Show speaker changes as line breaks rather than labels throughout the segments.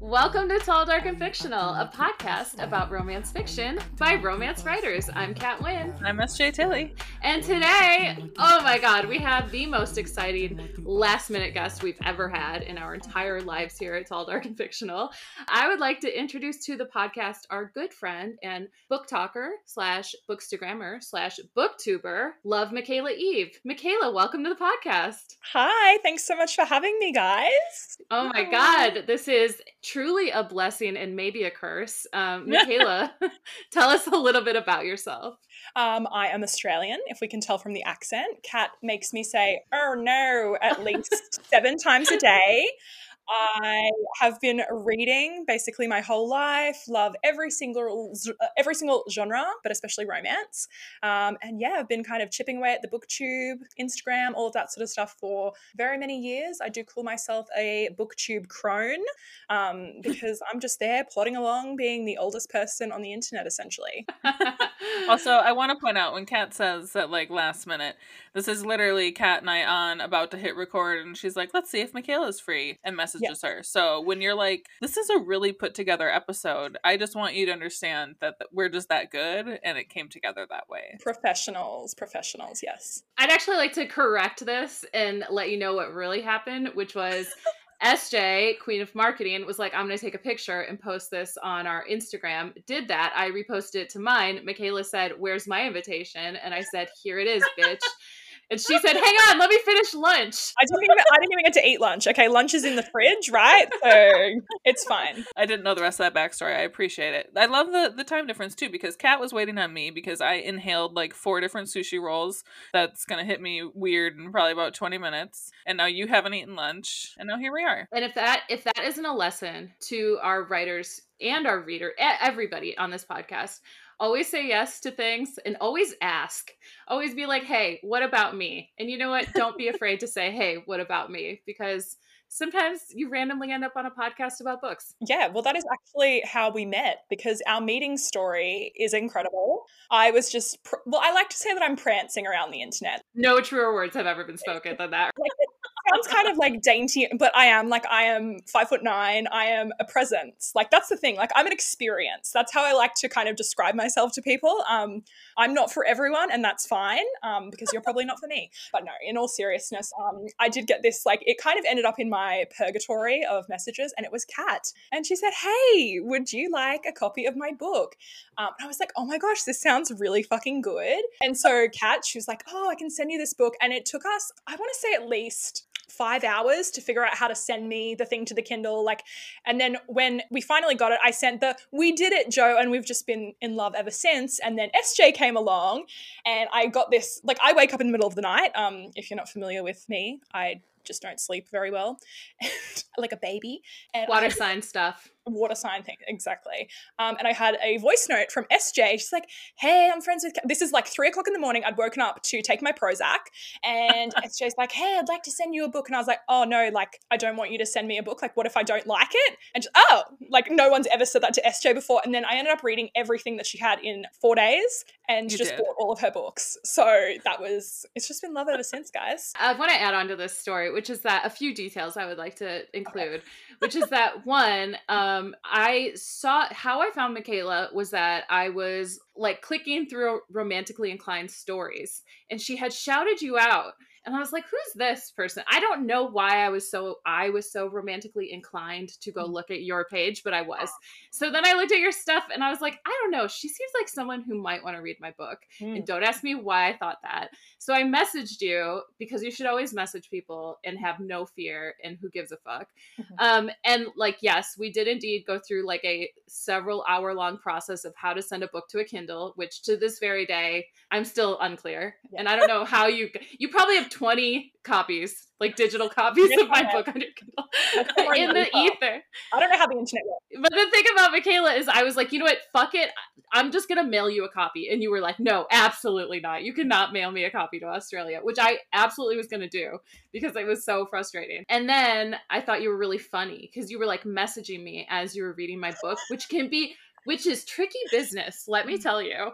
Welcome to Tall, Dark, and Fictional, a podcast about romance fiction by romance writers. I'm Kat Wynn.
I'm SJ Tilly.
And today, oh my god, we have the most exciting last minute guest we've ever had in our entire lives here at Tall, Dark, and Fictional. I would like to introduce to the podcast our good friend and book talker slash bookstagrammer slash booktuber, Love Michaela Eve. Michaela, welcome to the podcast.
Hi, thanks so much for having me, guys.
Oh my god, this is truly a blessing and maybe a curse. Um, Michaela, tell us a little bit about yourself.
Um, I am Australian, if we can tell from the accent. Kat makes me say, oh no, at least seven times a day. I have been reading basically my whole life. Love every single uh, every single genre, but especially romance. Um, and yeah, I've been kind of chipping away at the BookTube, Instagram, all of that sort of stuff for very many years. I do call myself a BookTube crone um, because I'm just there plodding along, being the oldest person on the internet, essentially.
also, I want to point out when Kat says that like last minute, this is literally Kat and I on about to hit record, and she's like, "Let's see if Michaela's free," and message messages yeah. her. So when you're like, this is a really put together episode, I just want you to understand that we're just that good and it came together that way.
Professionals, professionals, yes.
I'd actually like to correct this and let you know what really happened, which was. SJ, Queen of Marketing, was like, I'm going to take a picture and post this on our Instagram. Did that. I reposted it to mine. Michaela said, Where's my invitation? And I said, Here it is, bitch. And she said, "Hang on, let me finish lunch."
I didn't even I didn't even get to eat lunch. Okay, lunch is in the fridge, right? So it's fine.
I didn't know the rest of that backstory. I appreciate it. I love the the time difference too because Kat was waiting on me because I inhaled like four different sushi rolls. That's gonna hit me weird in probably about twenty minutes. And now you haven't eaten lunch, and now here we are.
And if that if that isn't a lesson to our writers and our reader, everybody on this podcast always say yes to things and always ask. Always be like, hey, what about me? And you know what? Don't be afraid to say, hey, what about me? Because sometimes you randomly end up on a podcast about books.
Yeah, well, that is actually how we met because our meeting story is incredible. I was just, pr- well, I like to say that I'm prancing around the internet.
No truer words have ever been spoken than that.
like, sounds kind of like dainty, but I am like I am five foot nine. I am a presence. Like that's the thing. Like I'm an experience. That's how I like to kind of describe myself to people. Um, I'm not for everyone, and that's fine. Um, because you're probably not for me. But no, in all seriousness, um, I did get this. Like it kind of ended up in my purgatory of messages, and it was Kat, and she said, "Hey, would you like a copy of my book?" Um, and I was like, "Oh my gosh, this sounds really fucking good." And so Kat, she was like, "Oh, I can send you this book," and it took us, I want to say, at least five hours to figure out how to send me the thing to the Kindle. Like, and then when we finally got it, I sent the "We did it, Joe," and we've just been in love ever since. And then SJ came along, and I got this. Like, I wake up in the middle of the night. Um, if you're not familiar with me, I just don't sleep very well, like a baby.
And water I, sign stuff.
Water sign thing, exactly. Um, and I had a voice note from SJ. She's like, "Hey, I'm friends with." This is like three o'clock in the morning. I'd woken up to take my Prozac, and SJ's like, "Hey, I'd like to send you a book." And I was like, "Oh no, like I don't want you to send me a book. Like, what if I don't like it?" And just, oh, like no one's ever said that to SJ before. And then I ended up reading everything that she had in four days, and you just did. bought all of her books. So that was. It's just been love ever since, guys.
I want to add on to this story which is that a few details I would like to include, okay. which is that one, um, Um, I saw how I found Michaela was that I was like clicking through romantically inclined stories and she had shouted you out and I was like, who's this person? I don't know why I was so I was so romantically inclined to go mm. look at your page, but I was. So then I looked at your stuff and I was like, I don't know. She seems like someone who might want to read my book. Mm. And don't ask me why I thought that. So I messaged you because you should always message people and have no fear and who gives a fuck. Mm-hmm. Um, and like, yes, we did indeed go through like a several hour long process of how to send a book to a Kindle, which to this very day I'm still unclear. Yeah. And I don't know how you you probably have 20 copies, like digital copies of my book on your Kindle in the ether.
I don't know how the internet works.
But the thing about Michaela is I was like, you know what? Fuck it. I'm just going to mail you a copy. And you were like, no, absolutely not. You cannot mail me a copy to Australia, which I absolutely was going to do because it was so frustrating. And then I thought you were really funny because you were like messaging me as you were reading my book, which can be which is tricky business, let me mm. tell you.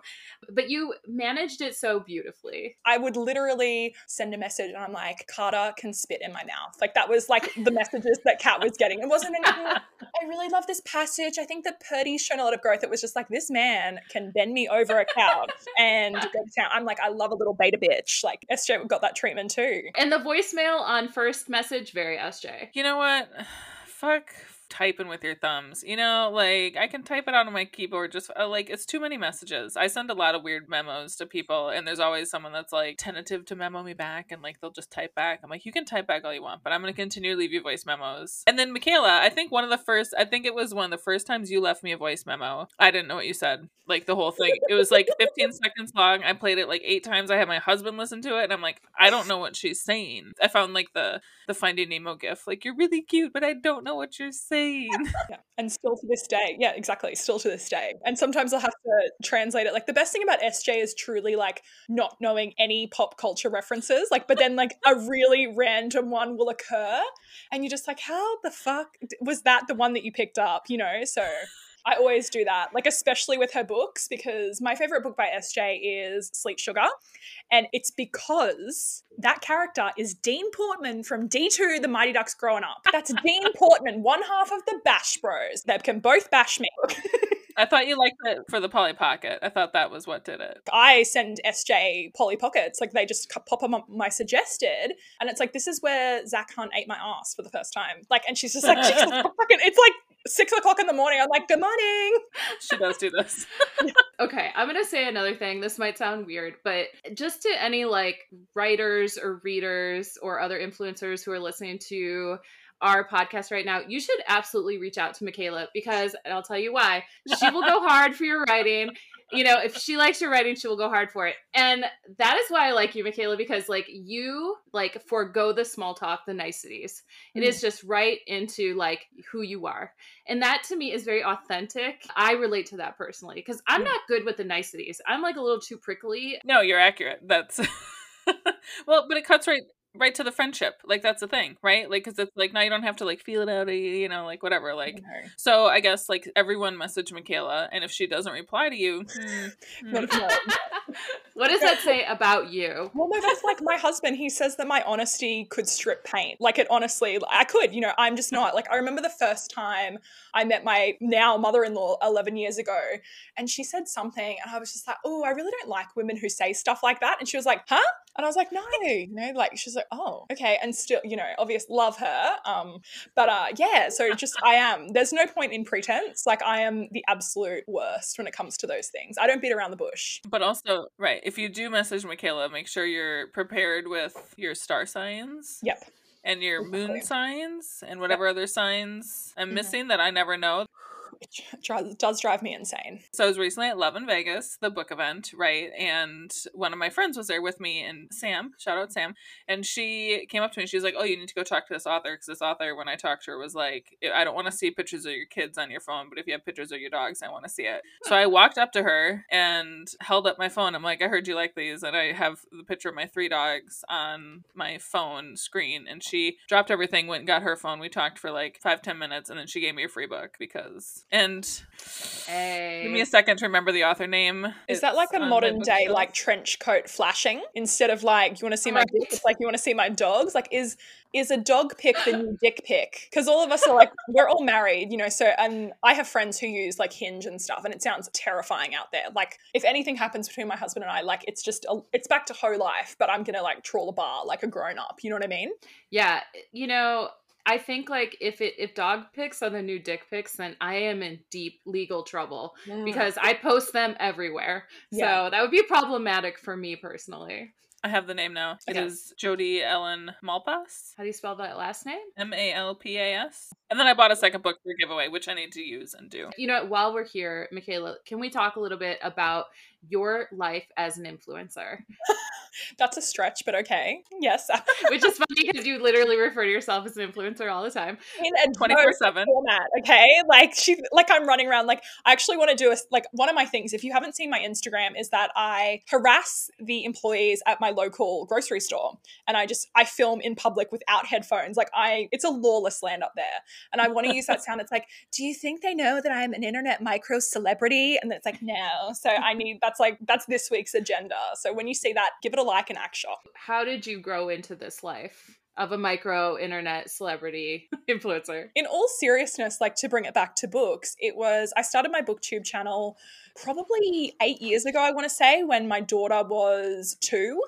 But you managed it so beautifully.
I would literally send a message and I'm like, Carter can spit in my mouth. Like that was like the messages that Kat was getting. It wasn't anything like, I I really love this passage. I think that Purdy's shown a lot of growth. It was just like this man can bend me over a couch and go to town. I'm like, I love a little beta bitch. Like SJ got that treatment too.
And the voicemail on first message, very SJ.
You know what? Fuck typing with your thumbs. You know, like I can type it out on my keyboard just uh, like it's too many messages. I send a lot of weird memos to people and there's always someone that's like tentative to memo me back and like they'll just type back. I'm like, you can type back all you want, but I'm going to continue to leave you voice memos. And then Michaela, I think one of the first, I think it was one of the first times you left me a voice memo. I didn't know what you said. Like the whole thing. It was like 15 seconds long. I played it like eight times. I had my husband listen to it and I'm like, I don't know what she's saying. I found like the the Finding Nemo gif. Like you're really cute, but I don't know what you're saying.
yeah. And still to this day, yeah, exactly, still to this day. And sometimes I'll have to translate it. Like the best thing about SJ is truly like not knowing any pop culture references. Like, but then like a really random one will occur, and you're just like, how the fuck was that the one that you picked up? You know, so. I always do that, like especially with her books, because my favorite book by SJ is Sleet Sugar. And it's because that character is Dean Portman from D2, The Mighty Ducks Growing Up. That's Dean Portman, one half of the Bash Bros. They can both bash me.
I thought you liked it for the Polly Pocket. I thought that was what did it.
I send SJ Polly Pockets. Like they just pop up my suggested, and it's like this is where Zach Hunt ate my ass for the first time. Like, and she's just like, it's like six o'clock in the morning. I'm like, good morning.
She does do this.
okay, I'm gonna say another thing. This might sound weird, but just to any like writers or readers or other influencers who are listening to our podcast right now, you should absolutely reach out to Michaela because I'll tell you why. She will go hard for your writing you know, if she likes your writing, she will go hard for it. And that is why I like you, Michaela, because like you like forego the small talk, the niceties. It mm. is just right into like who you are. And that to me is very authentic. I relate to that personally because I'm mm. not good with the niceties. I'm like a little too prickly.
No, you're accurate. That's well, but it cuts right right to the friendship like that's the thing right like because it's like now you don't have to like feel it out you know like whatever like okay. so i guess like everyone message michaela and if she doesn't reply to you hmm,
hmm. what does that say about you
well no that's like my husband he says that my honesty could strip paint like it honestly i could you know i'm just not like i remember the first time i met my now mother-in-law 11 years ago and she said something and i was just like oh i really don't like women who say stuff like that and she was like huh and I was like, no, you know, like she's like, oh, okay. And still, you know, obvious love her. Um, but uh yeah, so just I am. There's no point in pretense. Like I am the absolute worst when it comes to those things. I don't beat around the bush.
But also, right, if you do message Michaela, make sure you're prepared with your star signs.
Yep
and your moon signs and whatever yep. other signs I'm mm-hmm. missing that I never know
does drive me insane.
So I was recently at Love in Vegas, the book event, right? And one of my friends was there with me, and Sam, shout out Sam, and she came up to me. She was like, "Oh, you need to go talk to this author because this author, when I talked to her, was like, I don't want to see pictures of your kids on your phone, but if you have pictures of your dogs, I want to see it." So I walked up to her and held up my phone. I'm like, "I heard you like these," and I have the picture of my three dogs on my phone screen. And she dropped everything, went and got her phone. We talked for like five ten minutes, and then she gave me a free book because and hey. give me eh. a second to remember the author name.
Is it's that like a modern day like trench coat flashing instead of like you want to see my dick? It's like you want to see my dogs. Like is is a dog pic the new dick pic? Because all of us are like we're all married, you know. So and I have friends who use like Hinge and stuff, and it sounds terrifying out there. Like if anything happens between my husband and I, like it's just a, it's back to whole life, but I'm gonna like trawl a bar like a grown up. You know what I mean?
Yeah, you know I think like if it if dog pics are the new dick pics, then I am in deep legal trouble yeah. because I post them everywhere. Yeah. So that would be problematic for me personally.
I have the name now. It yes. is Jodi Ellen Malpas.
How do you spell that last name?
M A L P A S. And then I bought a second book for giveaway, which I need to use and do.
You know, what, while we're here, Michaela, can we talk a little bit about your life as an influencer?
That's a stretch, but okay. Yes.
Which is funny because you literally refer to yourself as an influencer all the time.
In a 24/7 format, okay? Like she like I'm running around like I actually want to do a like one of my things if you haven't seen my Instagram is that I harass the employees at my local grocery store and I just I film in public without headphones. Like I it's a lawless land up there. And I want to use that sound. It's like, "Do you think they know that I'm an internet micro celebrity?" And it's like, "No." So I need that's like that's this week's agenda. So when you see that, give it a like and act shock.
How did you grow into this life? of a micro internet celebrity influencer.
In all seriousness, like to bring it back to books, it was I started my booktube channel probably eight years ago, I want to say, when my daughter was two.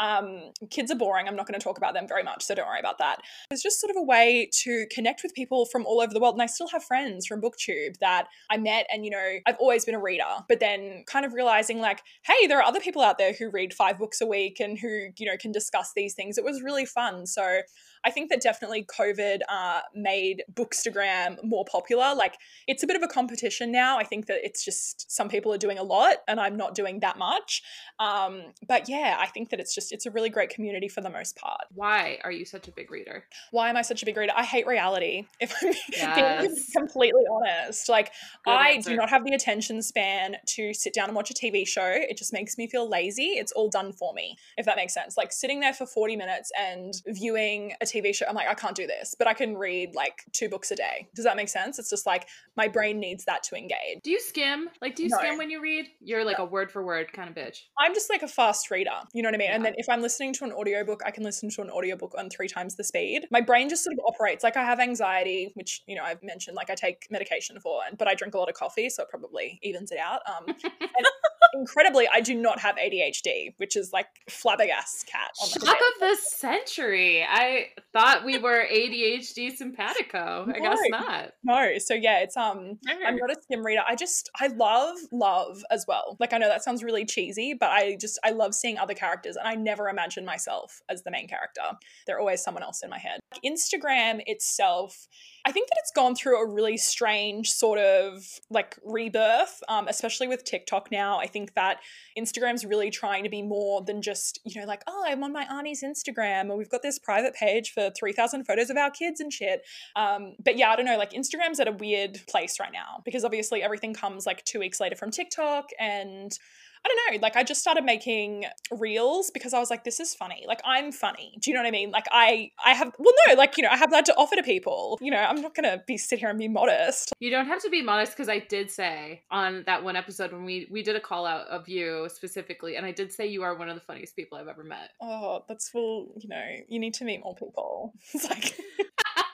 Um, kids are boring. I'm not going to talk about them very much, so don't worry about that. It's just sort of a way to connect with people from all over the world. And I still have friends from Booktube that I met, and you know, I've always been a reader, but then kind of realizing like, hey, there are other people out there who read five books a week and who, you know, can discuss these things. It was really fun. So I think that definitely COVID uh, made Bookstagram more popular. Like it's a bit of a competition now. I think that it's just some people are doing a lot and I'm not doing that much. Um, but yeah, I think that it's just it's a really great community for the most part.
Why are you such a big reader?
Why am I such a big reader? I hate reality. If I'm
Yes.
being completely honest, like
Good
I
answer.
do not have the attention span to sit down and watch a TV show. It just makes me feel lazy. It's all done for me, if that makes sense. Like sitting there for 40 minutes and viewing a TV show, I'm like, I can't do this, but I can read like two books a day. Does that make sense? It's just like my brain needs that to engage.
Do you skim? Like, do you
No.
skim when you read? You're like a word for word kind of bitch.
I'm just like a fast reader, you know what I mean? And then if I'm listening to an audiobook, I can listen to an audiobook on three times the speed. My brain just sort of operates like I have anxiety, which, you know, I've mentioned, like I take medication for, and but I drink a lot of coffee, so it probably evens it out. Um, and incredibly, I do not have ADHD, which is like flabbergast cat. On the
Shock of the century. I thought we were ADHD simpatico. I guess not.
No, so yeah, it's um I'm not a skim reader. I just I love love as well. Like I know that sounds really cheesy, but I just I love seeing other characters and I never imagine myself as the main character. They're always someone else in my head. Instagram itself I think that it's gone through a really strange sort of like rebirth, um, especially with TikTok now. I think that Instagram's really trying to be more than just, you know, like, oh, I'm on my auntie's Instagram and we've got this private page for 3,000 photos of our kids and shit. Um, but yeah, I don't know, like Instagram's at a weird place right now because obviously everything comes like two weeks later from TikTok and I don't know, like I just started making reels because I was like, this is funny. Like I'm funny. Do you know what I mean? Like I I have well no, like, you know, I have that to offer to people. You know, I'm not gonna be sit here and be modest.
You don't have to be modest because I did say on that one episode when we we did a call out of you specifically, and I did say you are one of the funniest people I've ever met.
Oh, that's well, you know, you need to meet more people. It's like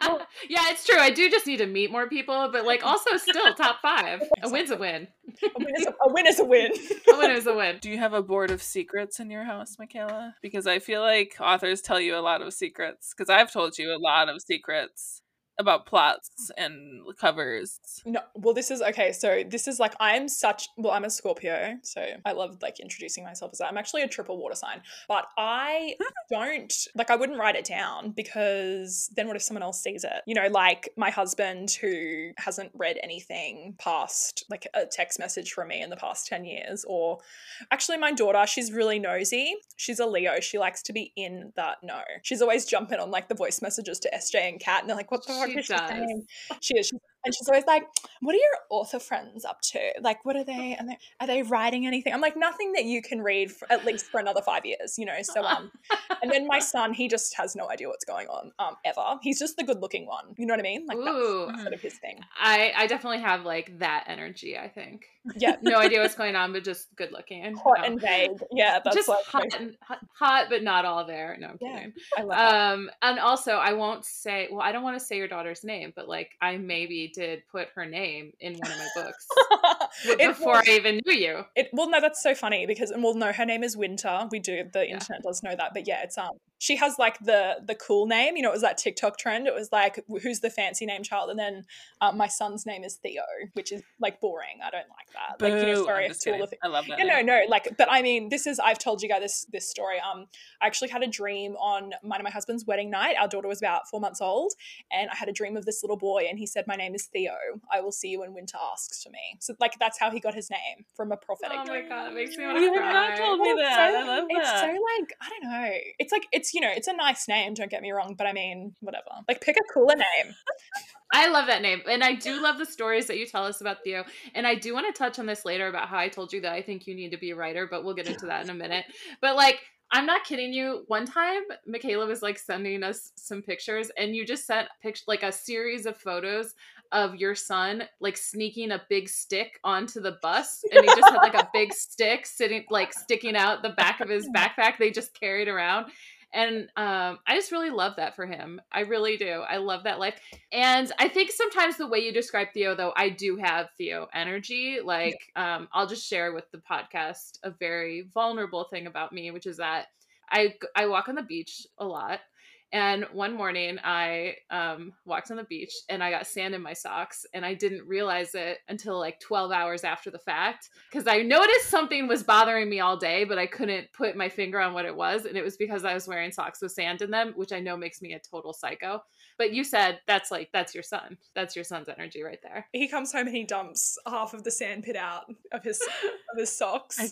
yeah, it's true. I do just need to meet more people, but like also still top five. A win's a win.
a win is a, a win is a win.
A win is a win.
Do you have a board of secrets in your house, Michaela? Because I feel like authors tell you a lot of secrets. Because I've told you a lot of secrets about plots and covers.
No, well, this is okay. So this is like I'm such. Well, I'm a Scorpio, so I love like introducing myself as that. I'm actually a triple water sign, but I don't like. I wouldn't write it down because then what if someone else sees it? You know, like my husband who hasn't read anything past like a text message from me in the past ten years, or actually my daughter. She's really nosy. She's a Leo. She likes to be in the know. She's always jumping on like the voice messages to SJ and Kat, and they're like, "What the fuck
She
is
does.
She is. She's and she's always like, "What are your author friends up to? Like, what are they? And they, are they writing anything?" I'm like, "Nothing that you can read for, at least for another five years, you know." So, um, and then my son, he just has no idea what's going on, um, ever. He's just the good-looking one. You know what I mean? Like
Ooh.
that's sort of his thing.
I I definitely have like that energy. I think
Yeah,
no idea what's going on, but just good looking.
hot
No.
and vague. Yeah, that's
just
like
hot, and, hot, hot, but not all there. No, I'm
Yeah.
kidding.
I love that.
Um, and also, I won't say. Well, I don't want to say your daughter's name, but like, I maybe did put her name in one of my books before
was-
I even knew you.
It well no, that's so funny because and well no, her name is Winter. We do the
Yeah.
internet does know that, but yeah, it's um she has like the the cool name. You know, it was that TikTok trend. It was like who's the fancy name child, and then um, my son's name is Theo, which is like boring. I don't like that. Like you know, sorry
I'm
if all
kidding.
of
I love that.
yeah, no,
name.
no, like, but I mean, this is, I've told you guys this, this story. Um, I actually had a dream on mine and my husband's wedding night. Our daughter was about four months old, and I had a dream of this little boy, and he said, My name is Theo. I will see you when winter asks for me. So, like, that's how he got his name from a prophetic
Oh my god, it makes me want to
have not
cry.
told me
Well, it's
that.
so-
I love that.
It's so like I don't know. It's like it's you know it's a nice name. Don't get me wrong, but I mean whatever. Like pick a cooler name.
I love that name. And I do love the stories that you tell us about Theo. And I do want to touch on this later about how I told you that I think you need to be a writer, but we'll get into that in a minute. But like, I'm not kidding you. One time, Michaela was like sending us some pictures, and you just sent pict- like a series of photos of your son like sneaking a big stick onto the bus, and he just had like a big stick sitting like sticking out the back of his backpack. They just carried around, And um, I just really love that for him. I really do. I love that life. And I think sometimes the way you describe Theo, though, I do have Theo energy. Like, um, I'll just share with the podcast a very vulnerable thing about me, which is that I I walk on the beach a lot. And one morning I um, walked on the beach and I got sand in my socks and I didn't realize it until like 12 hours after the fact because I noticed something was bothering me all day, but I couldn't put my finger on what it was. And it was because I was wearing socks with sand in them, which I know makes me a total psycho. But you said that's like, that's your son. That's your son's energy right there.
He comes home and he dumps half of the sand pit out of his of his socks.
I,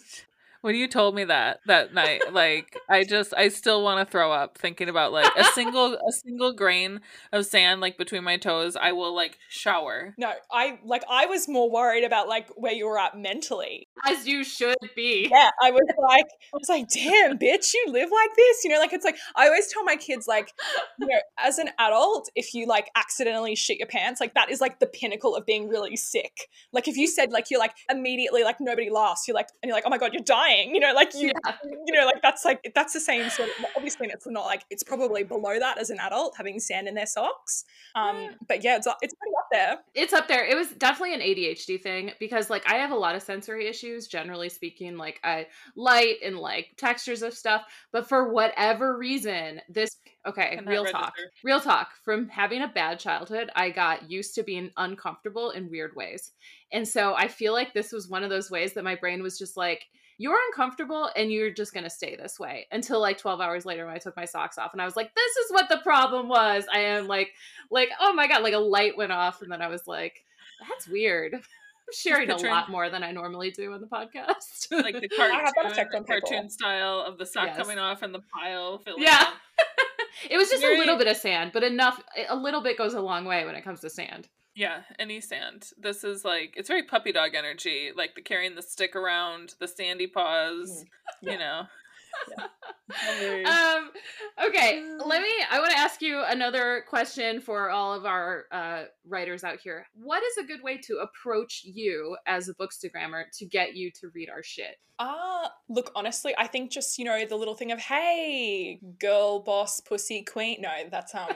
when you told me that that night like i just i still want to throw up thinking about like a single a single grain of sand like between my toes i will like shower.
No i like i was more worried about like where you were at mentally.
As you should be.
Yeah i was like i was like damn bitch you live like this you know like it's like i always tell my kids like you know as an adult if you like accidentally shit your pants like that is like the pinnacle of being really sick. Like if you said like you're like immediately like nobody laughs you're like and you're like oh my god you're dying you know like you yeah. you know like that's like that's the same sort of obviously it's not like it's probably below that as an adult having sand in their socks um but yeah it's it's pretty up there.
It's up there. It was definitely an adhd thing because like i have a lot of sensory issues generally speaking like i light and like textures of stuff but for whatever reason this okay real talk real talk from having a bad childhood i got used to being uncomfortable in weird ways. And so i feel like this was one of those ways that my brain was just like you're uncomfortable and you're just going to stay this way until like 12 hours later when I took my socks off and I was like this is what the problem was. I am like like oh my god like a light went off and then I was like that's weird. I'm sharing a lot more than I normally do on the podcast.
like the cartoon, cartoon style of the sock yes. coming off and the pile filling
Yeah. it was just Very... a little bit of sand, but enough a little bit goes a long way when it comes to sand.
Yeah, any sand. This is like it's very puppy dog energy, like the carrying the stick around, the sandy paws, mm. you know.
um okay let me i want to ask you another question for all of our uh, writers out here what is a good way to approach you as a bookstagrammer to get you to read our shit
ah uh, look honestly i think just you know the little thing of hey girl boss pussy queen no that's um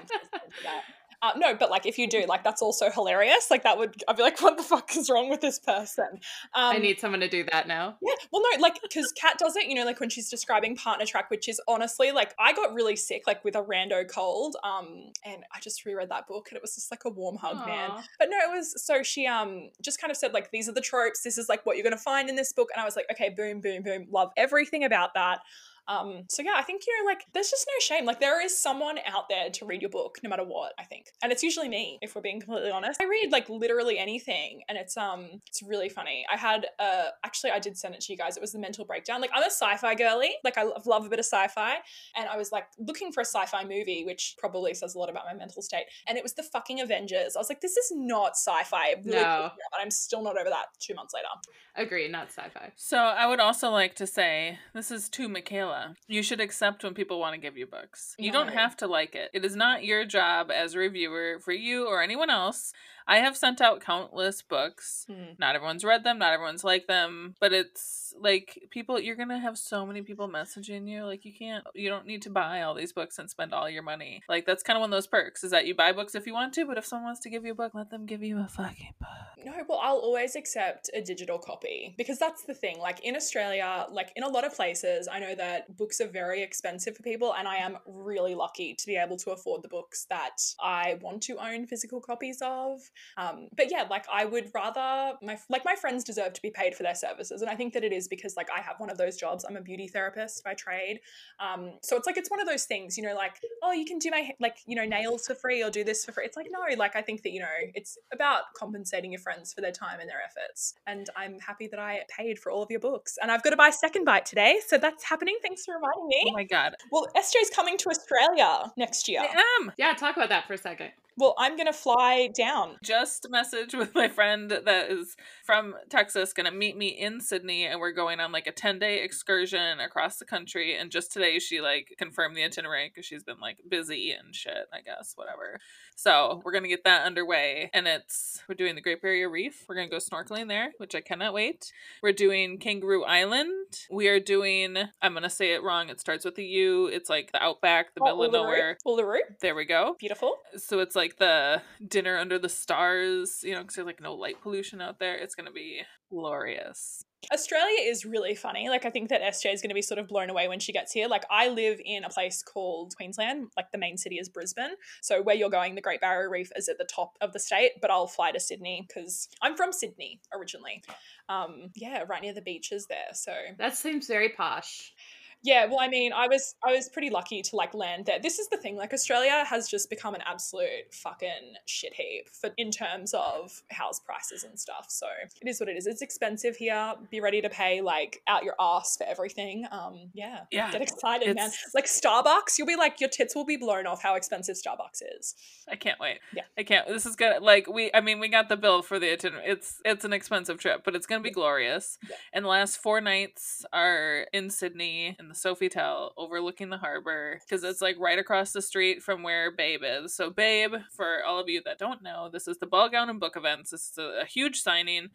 that. Uh, no, but like if you do, like that's also hilarious. Like that would, I'd be like, what the fuck is wrong with this person? Um,
I need someone to do that now.
Yeah. Well, no, like because Kat does it, you know, like when she's describing partner track, which is honestly like I got really sick, like with a rando cold. Um, and I just reread that book and it was just like a warm hug, Aww. man. But no, it was so she um just kind of said like these are the tropes. This is like what you're gonna find in this book, and I was like, okay, boom, boom, boom, love everything about that. Um, so yeah, I think, you know, like there's just no shame. Like there is someone out there to read your book no matter what, I think. And it's usually me, if we're being completely honest. I read like literally anything and it's um it's really funny. I had uh actually I did send it to you guys. It was the mental breakdown. Like I'm a sci-fi girly. Like I love, love a bit of sci-fi. And I was like looking for a sci-fi movie, which probably says a lot about my mental state. And it was the fucking Avengers. I was like, this is not sci-fi. Really no. But I'm still not over that two months later.
Agree, not sci-fi.
So I would also like to say this is to Michaela. You should accept when people want to give you books. You don't have to like it. It is not your job as a reviewer for you or anyone else I have sent out countless books. Mm. Not everyone's read them, not everyone's like them, but it's like people you're going to have so many people messaging you like you can't you don't need to buy all these books and spend all your money. Like that's kind of one of those perks is that you buy books if you want to, but if someone wants to give you a book, let them give you a fucking book.
No, well, I'll always accept a digital copy because that's the thing. Like in Australia, like in a lot of places, I know that books are very expensive for people and I am really lucky to be able to afford the books that I want to own physical copies of. Um, but yeah, like I would rather my like my friends deserve to be paid for their services, and I think that it is because like I have one of those jobs. I'm a beauty therapist by trade, um, so it's like it's one of those things, you know, like oh you can do my like you know nails for free or do this for free. It's like no, like I think that you know it's about compensating your friends for their time and their efforts, and I'm happy that I paid for all of your books, and I've got to buy second bite today, so that's happening. Thanks for reminding me.
Oh my god.
Well, SJ's coming to Australia next year.
I am.
Yeah, talk about that for a second.
Well, I'm going to fly down.
Just message with my friend that is from Texas, to meet me in Sydney, and we're going on like a 10 day excursion across the country. And just today, she like confirmed the itinerary because she's been like busy and shit, I guess, whatever. So we're gonna get that underway, and it's we're doing the Great Barrier Reef. We're gonna go snorkeling there, which I cannot wait. We're doing Kangaroo Island. We are doing. I'm gonna say it wrong. It starts with a U. It's like the outback, the
Oh,
middle of
Uluru.
nowhere.
Uluru.
There we go.
Beautiful.
So it's like the dinner under the stars, you know, because there's like no light pollution out there. It's gonna be glorious.
Australia is really funny. Like, I think that SJ is going to be sort of blown away when she gets here. Like, I live in a place called Queensland. Like, the main city is Brisbane. So, where you're going, the Great Barrier Reef is at the top of the state, but I'll fly to Sydney because I'm from Sydney originally. Um, yeah, right near the beaches there. So,
That seems very posh.
Yeah, well, I mean, I was I was pretty lucky to like land there. This is the thing, like Australia has just become an absolute fucking shit heap for in terms of house prices and stuff. So it is what it is. It's expensive here. Be ready to pay like out your ass for everything. Um, yeah,
Yeah,
get excited, man. Like Starbucks, you'll be like your tits will be blown off how expensive Starbucks is.
I can't wait.
Yeah.
I can't. This is gonna like we. I mean, we got the bill for the itinerary. It's it's an expensive trip, but it's gonna be glorious.
Yeah.
And the last four nights are in Sydney in the Sofitel, overlooking the harbor, because it's like right across the street from where Babe is. So Babe, for all of you that don't know, this is the ball gown and book events. This is a, a huge signing.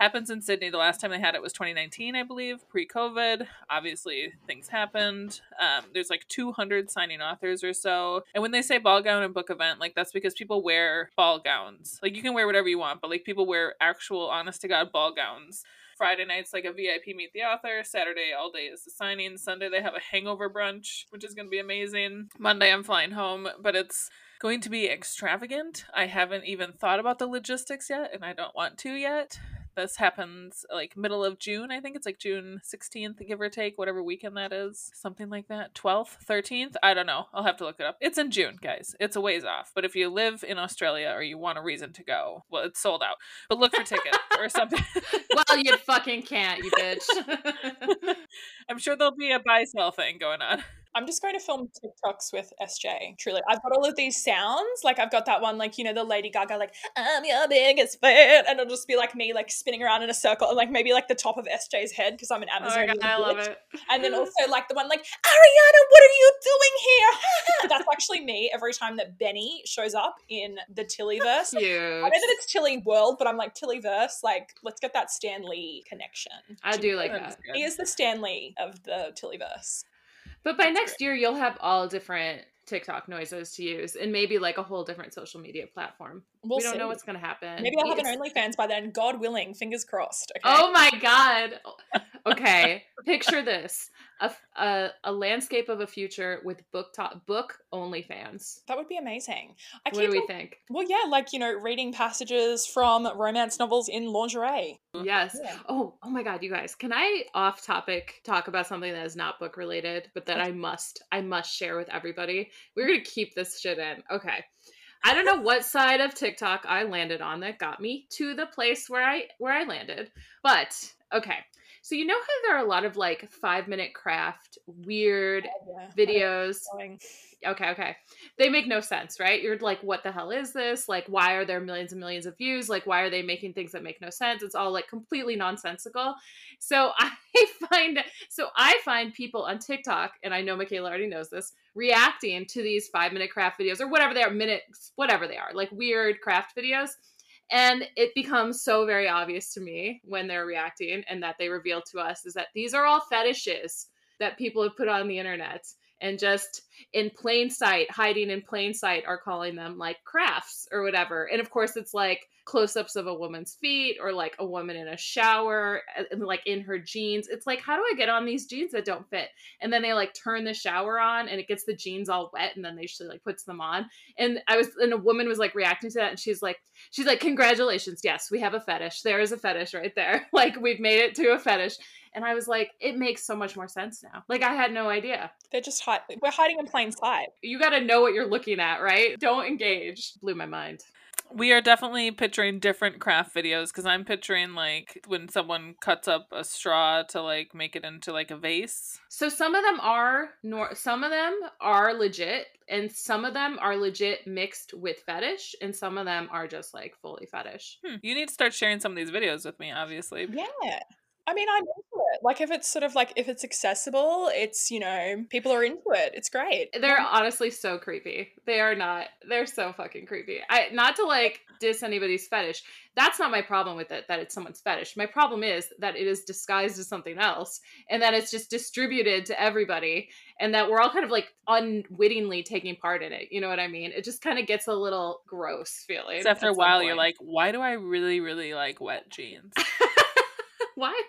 Happens in Sydney. The last time they had it was 2019, I believe, pre-COVID. Obviously, things happened. Um, there's like 200 signing authors or so. And when they say ball gown and book event, like that's because people wear ball gowns. Like you can wear whatever you want, but like people wear actual, honest to god, ball gowns. Friday night's like a VIP meet the author. Saturday all day is the signing. Sunday they have a hangover brunch, which is going to be amazing. Monday I'm flying home, but it's going to be extravagant. I haven't even thought about the logistics yet, and I don't want to yet. This happens like middle of June. I think it's like June 16th, give or take, whatever weekend that is. Something like that. 12th, 13th? I don't know. I'll have to look it up. It's in June, guys. It's a ways off. But if you live in Australia or you want a reason to go, well, it's sold out. But look for tickets or something.
well, you fucking can't, you bitch.
I'm sure there'll be a buy sell thing going on.
I'm just going to film TikToks with SJ. Truly, I've got all of these sounds. Like I've got that one, like you know, the Lady Gaga, like "I'm your biggest fan," and it'll just be like me, like spinning around in a circle, and like maybe like the top of SJ's head because I'm an
oh
Amazon.
god, I love it.
And then also like the one like Ariana, what are you doing here? That's actually me every time that Benny shows up in the Tillyverse. I know that it's Tilly World, but I'm like Tillyverse. Like, let's get that Stan Lee connection.
I do like
That's
that.
He is the Stan Lee of the Tillyverse.
But by next year, you'll have all different TikTok noises to use and maybe like a whole different social media platform.
We'll
we don't
see.
know what's going to happen.
Maybe I'll have an OnlyFans by then. God willing, fingers crossed. Okay.
Oh my god. Okay, picture this. A, a, a landscape of a future with book top book only fans.
that would be amazing. I
What do we think?
Well, yeah, like you know, reading passages from romance novels in lingerie.
Yes.
Yeah.
Oh, oh my god, you guys. Can I off topic talk about something that is not book related, but that I must I must share with everybody? We're going to keep this shit in. Okay. I don't know what side of TikTok I landed on that got me to the place where I where I landed. But okay. So you know how there are a lot of like 5-minute craft weird
Yeah.
videos okay, okay. They make no sense, right? You're like, what the hell is this? Like, why are there millions and millions of views? Like, why are they making things that make no sense? It's all like completely nonsensical. So I find, so I find people on TikTok, and I know Michaela already knows this, reacting to these five minute craft videos or whatever they are, minutes, whatever they are, like weird craft videos. And it becomes so very obvious to me when they're reacting and that they reveal to us is that these are all fetishes that people have put on the internet and just in plain sight, hiding in plain sight, are calling them like crafts or whatever. And of course, it's like close ups of a woman's feet or like a woman in a shower like in her jeans. It's like, how do I get on these jeans that don't fit? And then they like turn the shower on and it gets the jeans all wet and then they she like puts them on. And I was, and a woman was like reacting to that and she's like, she's like, congratulations. Yes, we have a fetish. There is a fetish right there. like we've made it to a fetish. And I was like, it makes so much more sense now. Like I had no idea.
They're just hide- we're hiding in plain sight.
You got to know what you're looking at, right? Don't engage. Blew my mind.
We are definitely picturing different craft videos because I'm picturing like when someone cuts up a straw to like make it into like a vase.
So some of them are nor some of them are legit and some of them are legit mixed with fetish and some of them are just like fully fetish.
Hmm. You need to start sharing some of these videos with me, obviously.
Yeah. I mean, I'm into it. Like if it's sort of like if it's accessible, it's you know people are into it. It's great.
They're honestly so creepy. They are not. They're so fucking creepy. I not to like diss anybody's fetish. That's not my problem with it. That it's someone's fetish. My problem is that it is disguised as something else, and that it's just distributed to everybody, and that we're all kind of like unwittingly taking part in it. You know what I mean? It just kind of gets a little gross feeling.
So after a while, you're like, why do I really, really like wet jeans?
Why?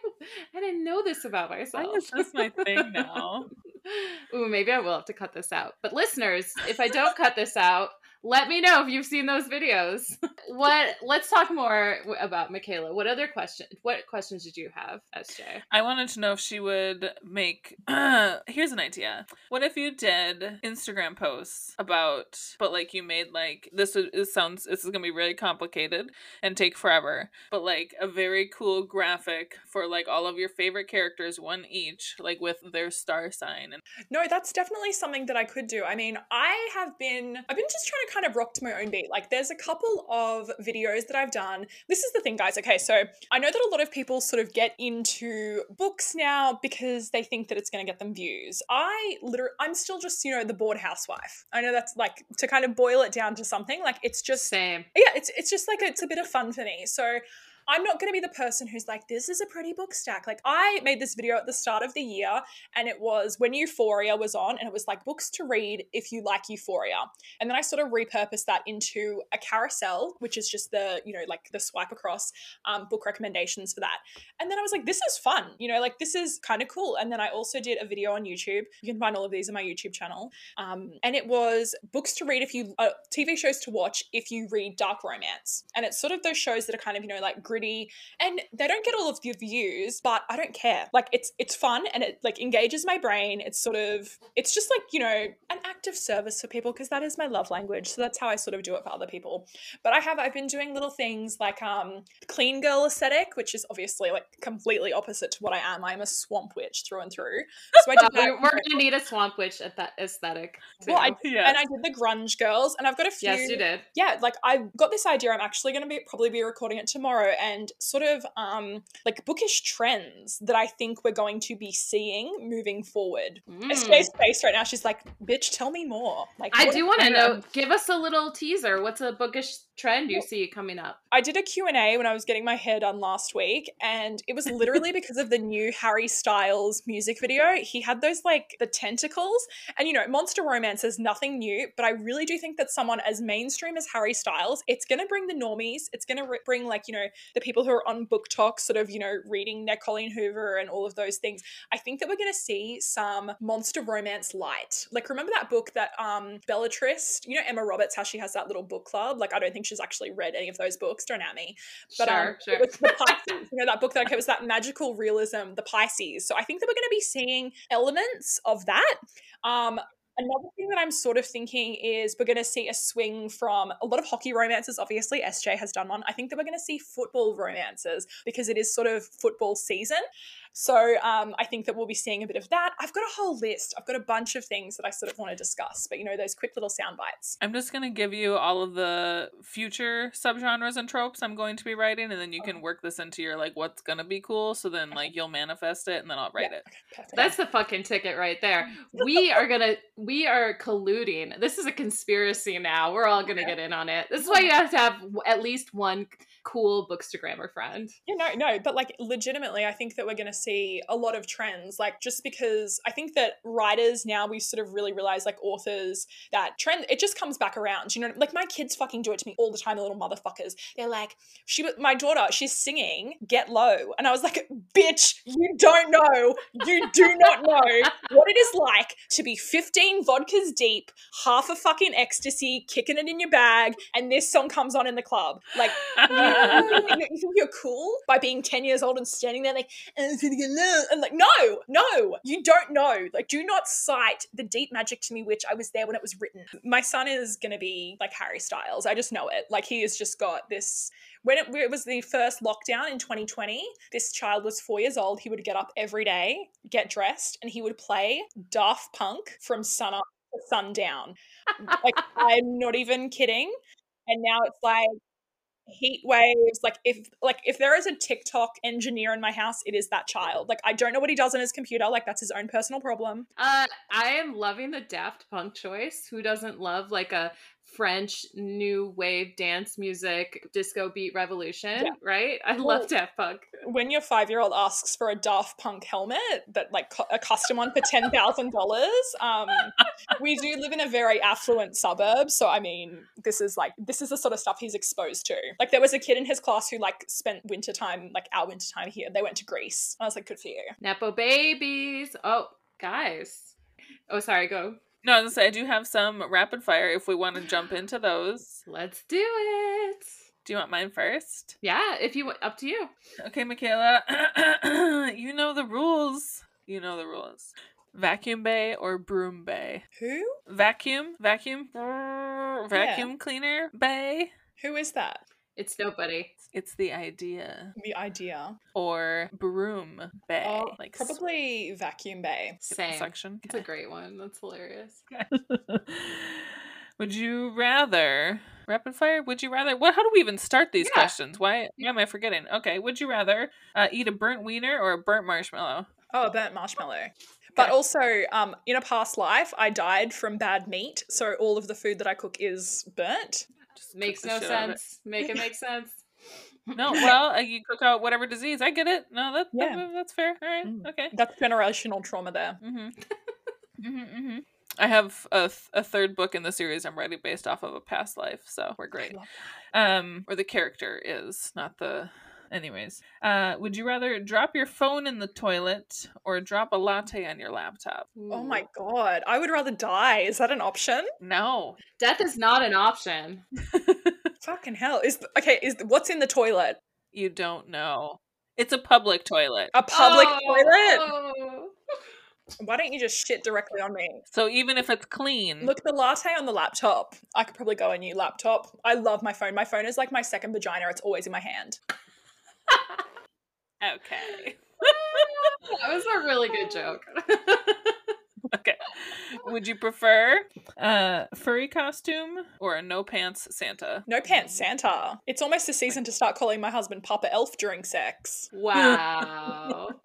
I didn't know this about myself.
Why is this my thing now?
Ooh, maybe I will have to cut this out. But listeners, if I don't cut this out, let me know if you've seen those videos. what? Let's talk more about Michaela. What other question? What questions did you have, SJ?
I wanted to know if she would make. Uh, here's an idea. What if you did Instagram posts about, but like you made like this? Is, sounds. This is gonna be really complicated and take forever. But like a very cool graphic for like all of your favorite characters, one each, like with their star sign. And
no, that's definitely something that I could do. I mean, I have been. I've been just trying to kind of rocked my own beat. Like, there's a couple of videos that I've done. This is the thing, guys. Okay, so I know that a lot of people sort of get into books now because they think that it's going to get them views. I literally, I'm still just, you know, the bored housewife. I know that's like to kind of boil it down to something. Like, it's just
same.
Yeah, it's it's just like it's a bit of fun for me. So I'm not going to be the person who's like, this is a pretty book stack. Like, I made this video at the start of the year, and it was when Euphoria was on, and it was like books to read if you like Euphoria. And then I sort of repurposed that into a carousel, which is just the, you know, like the swipe across um, book recommendations for that. And then I was like, this is fun, you know, like this is kind of cool. And then I also did a video on YouTube. You can find all of these on my YouTube channel. Um, and it was books to read if you, uh, TV shows to watch if you read dark romance. And it's sort of those shows that are kind of, you know, like gritty and they don't get all of your views but i don't care like it's it's fun and it like engages my brain it's sort of it's just like you know an act of service for people because that is my love language so that's how i sort of do it for other people but i have i've been doing little things like um clean girl aesthetic which is obviously like completely opposite to what i am i'm a swamp witch through and through
so I did that. we're gonna need a swamp witch at that aesthetic
too. well I, yes. and i did the grunge girls and i've got a few
yes you did
yeah like i've got this idea i'm actually gonna be probably be recording it tomorrow and sort of um, like bookish trends that I think we're going to be seeing moving forward. Mm. SJ's face right now, she's like, "Bitch, tell me more." Like,
I do want to know. Give us a little teaser. What's a bookish trend you see coming up?
I did a Q&A when I was getting my hair done last week and it was literally because of the new Harry Styles music video. He had those like the tentacles and you know, monster romance is nothing new, but I really do think that someone as mainstream as Harry Styles, it's going to bring the normies, it's going to re- bring like, you know, the people who are on book BookTok sort of, you know, reading their Colleen Hoover and all of those things. I think that we're going to see some monster romance light. Like remember that book that um Belletrist, you know Emma Roberts how she has that little book club? Like I don't think she's actually read any of those books. Don't at me. But sure, um, sure. the Pisces. you know that book that I was that magical realism, the Pisces. So I think that we're going to be seeing elements of that. Um, Another thing that I'm sort of thinking is we're going to see a swing from a lot of hockey romances. Obviously, SJ has done one. I think that we're going to see football romances because it is sort of football season. So um, I think that we'll be seeing a bit of that. I've got a whole list. I've got a bunch of things that I sort of want to discuss, but you know, those quick little sound bites.
I'm just going to give you all of the future subgenres and tropes I'm going to be writing, and then you can work this into your like what's going to be cool. So then, like, you'll manifest it, and then I'll write yeah. it.
Okay, That's the fucking ticket right there. We are going to, we are colluding. This is a conspiracy now. We're all going to get in on it. This is why you have to have at least one cool bookstagrammer friend.
Yeah, no, no, but like legitimately, I think that we're going to see a lot of trends. Like just because I think that writers now we sort of really realize like authors that trend it just comes back around. You know, like my kids fucking do it to me all the time. The little motherfuckers. They're like, she, my daughter, she's singing "Get Low," and I was like, bitch, you don't know, you do not know what it is like to be 15 vodkas deep, half a fucking ecstasy, kicking it in your bag, and this song comes on in the club. Like. You, think, you are cool by being 10 years old and standing there like, and like, no, no, you don't know. Like, do not cite the deep magic to me, which I was there when it was written. My son is going to be like Harry Styles. I just know it. Like, he has just got this when it, it, was the first lockdown in 2020, this child was four years old. He would get up every day, get dressed, and he would play Daft Punk from sun up to sundown. like, I'm not even kidding. And now it's like heat waves. Like if like if there is a TikTok engineer in my house, it is that child. Like I don't know what he does on his computer. Like that's his own personal problem.
Uh, I am loving the Daft Punk choice. Who doesn't love like a French new wave dance music disco beat revolution, yeah. right? I well, love Daft Punk.
When your five year old asks for a Daft Punk helmet that like a custom one for ten thousand dollars, um, we do live in a very affluent suburb, so I mean, this is like this is the sort of stuff he's exposed to. Like there was a kid in his class who like spent winter time, like our winter time here. They went to Greece. I was like, good for you.
Nepo babies. Oh, guys. Oh, sorry. Go.
No, I, was gonna say, I do have some rapid fire if we want to jump into those.
Let's do it.
Do you want mine first?
Yeah, if you want, up to you.
Okay, Mikayla. you know the rules. You know the rules. Vacuum bay or broom bay?
Who?
Vacuum, vacuum, vacuum yeah. cleaner bay.
Who is that?
It's nobody.
It's the idea.
The idea.
Or broom bay. Oh,
like probably vacuum bay.
Same. Suction. It's a great one. That's hilarious.
would you rather rapid fire? Would you rather? What? How do we even start these yeah. questions? Why? Why am I forgetting? Okay. Would you rather uh, eat a burnt wiener or a burnt marshmallow?
Oh, a burnt marshmallow. But also, um, in a past life, I died from bad meat, so all of the food that I cook is burnt.
Just makes no sense. Make it make sense.
No, well, uh, you cook out whatever disease. I get it. No, that, yeah. that that's fair. All right, mm. okay.
That's generational trauma there.
Mm-hmm. mm-hmm, mm-hmm. I have a, th- a third book in the series I'm writing based off of a past life, so we're great. Um, or the character is, not the. Anyways, uh, would you rather drop your phone in the toilet or drop a latte on your laptop?
Ooh. Oh my god, I would rather die. Is that an option?
No,
death is not an option.
Fucking hell! Is okay? Is what's in the toilet?
You don't know. It's a public toilet.
A public oh. toilet. Why don't you just shit directly on me?
So even if it's clean.
Look, the latte on the laptop. I could probably go a new laptop. I love my phone. My phone is like my second vagina. It's always in my hand.
Okay.
that was a really good joke.
okay. Would you prefer a furry costume or a no pants Santa?
No pants Santa. It's almost a season to start calling my husband Papa Elf during sex.
Wow.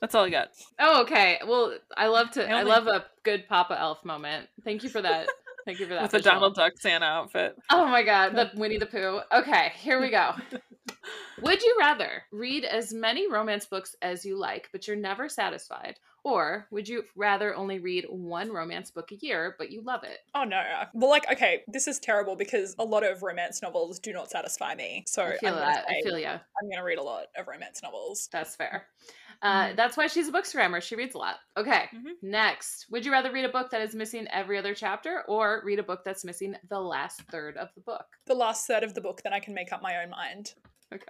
That's all I got.
Oh, okay. Well, I love to. I, I love a good Papa Elf moment. Thank you for that. Thank you for that.
With the Donald Duck Santa outfit.
Oh my god, the Winnie the Pooh. Okay, here we go. Would you rather read as many romance books as you like, but you're never satisfied? Or would you rather only read one romance book a year, but you love it?
Oh no. Well, like, okay, this is terrible because a lot of romance novels do not satisfy me. So
I feel that. I feel yeah.
I'm going to read a lot of romance novels.
That's fair. Uh, mm-hmm. That's why she's a bookstagrammer. She reads a lot. Okay, mm-hmm. next. Would you rather read a book that is missing every other chapter or read a book that's missing the last third of the book?
The last third of the book, then I can make up my own mind.
Okay,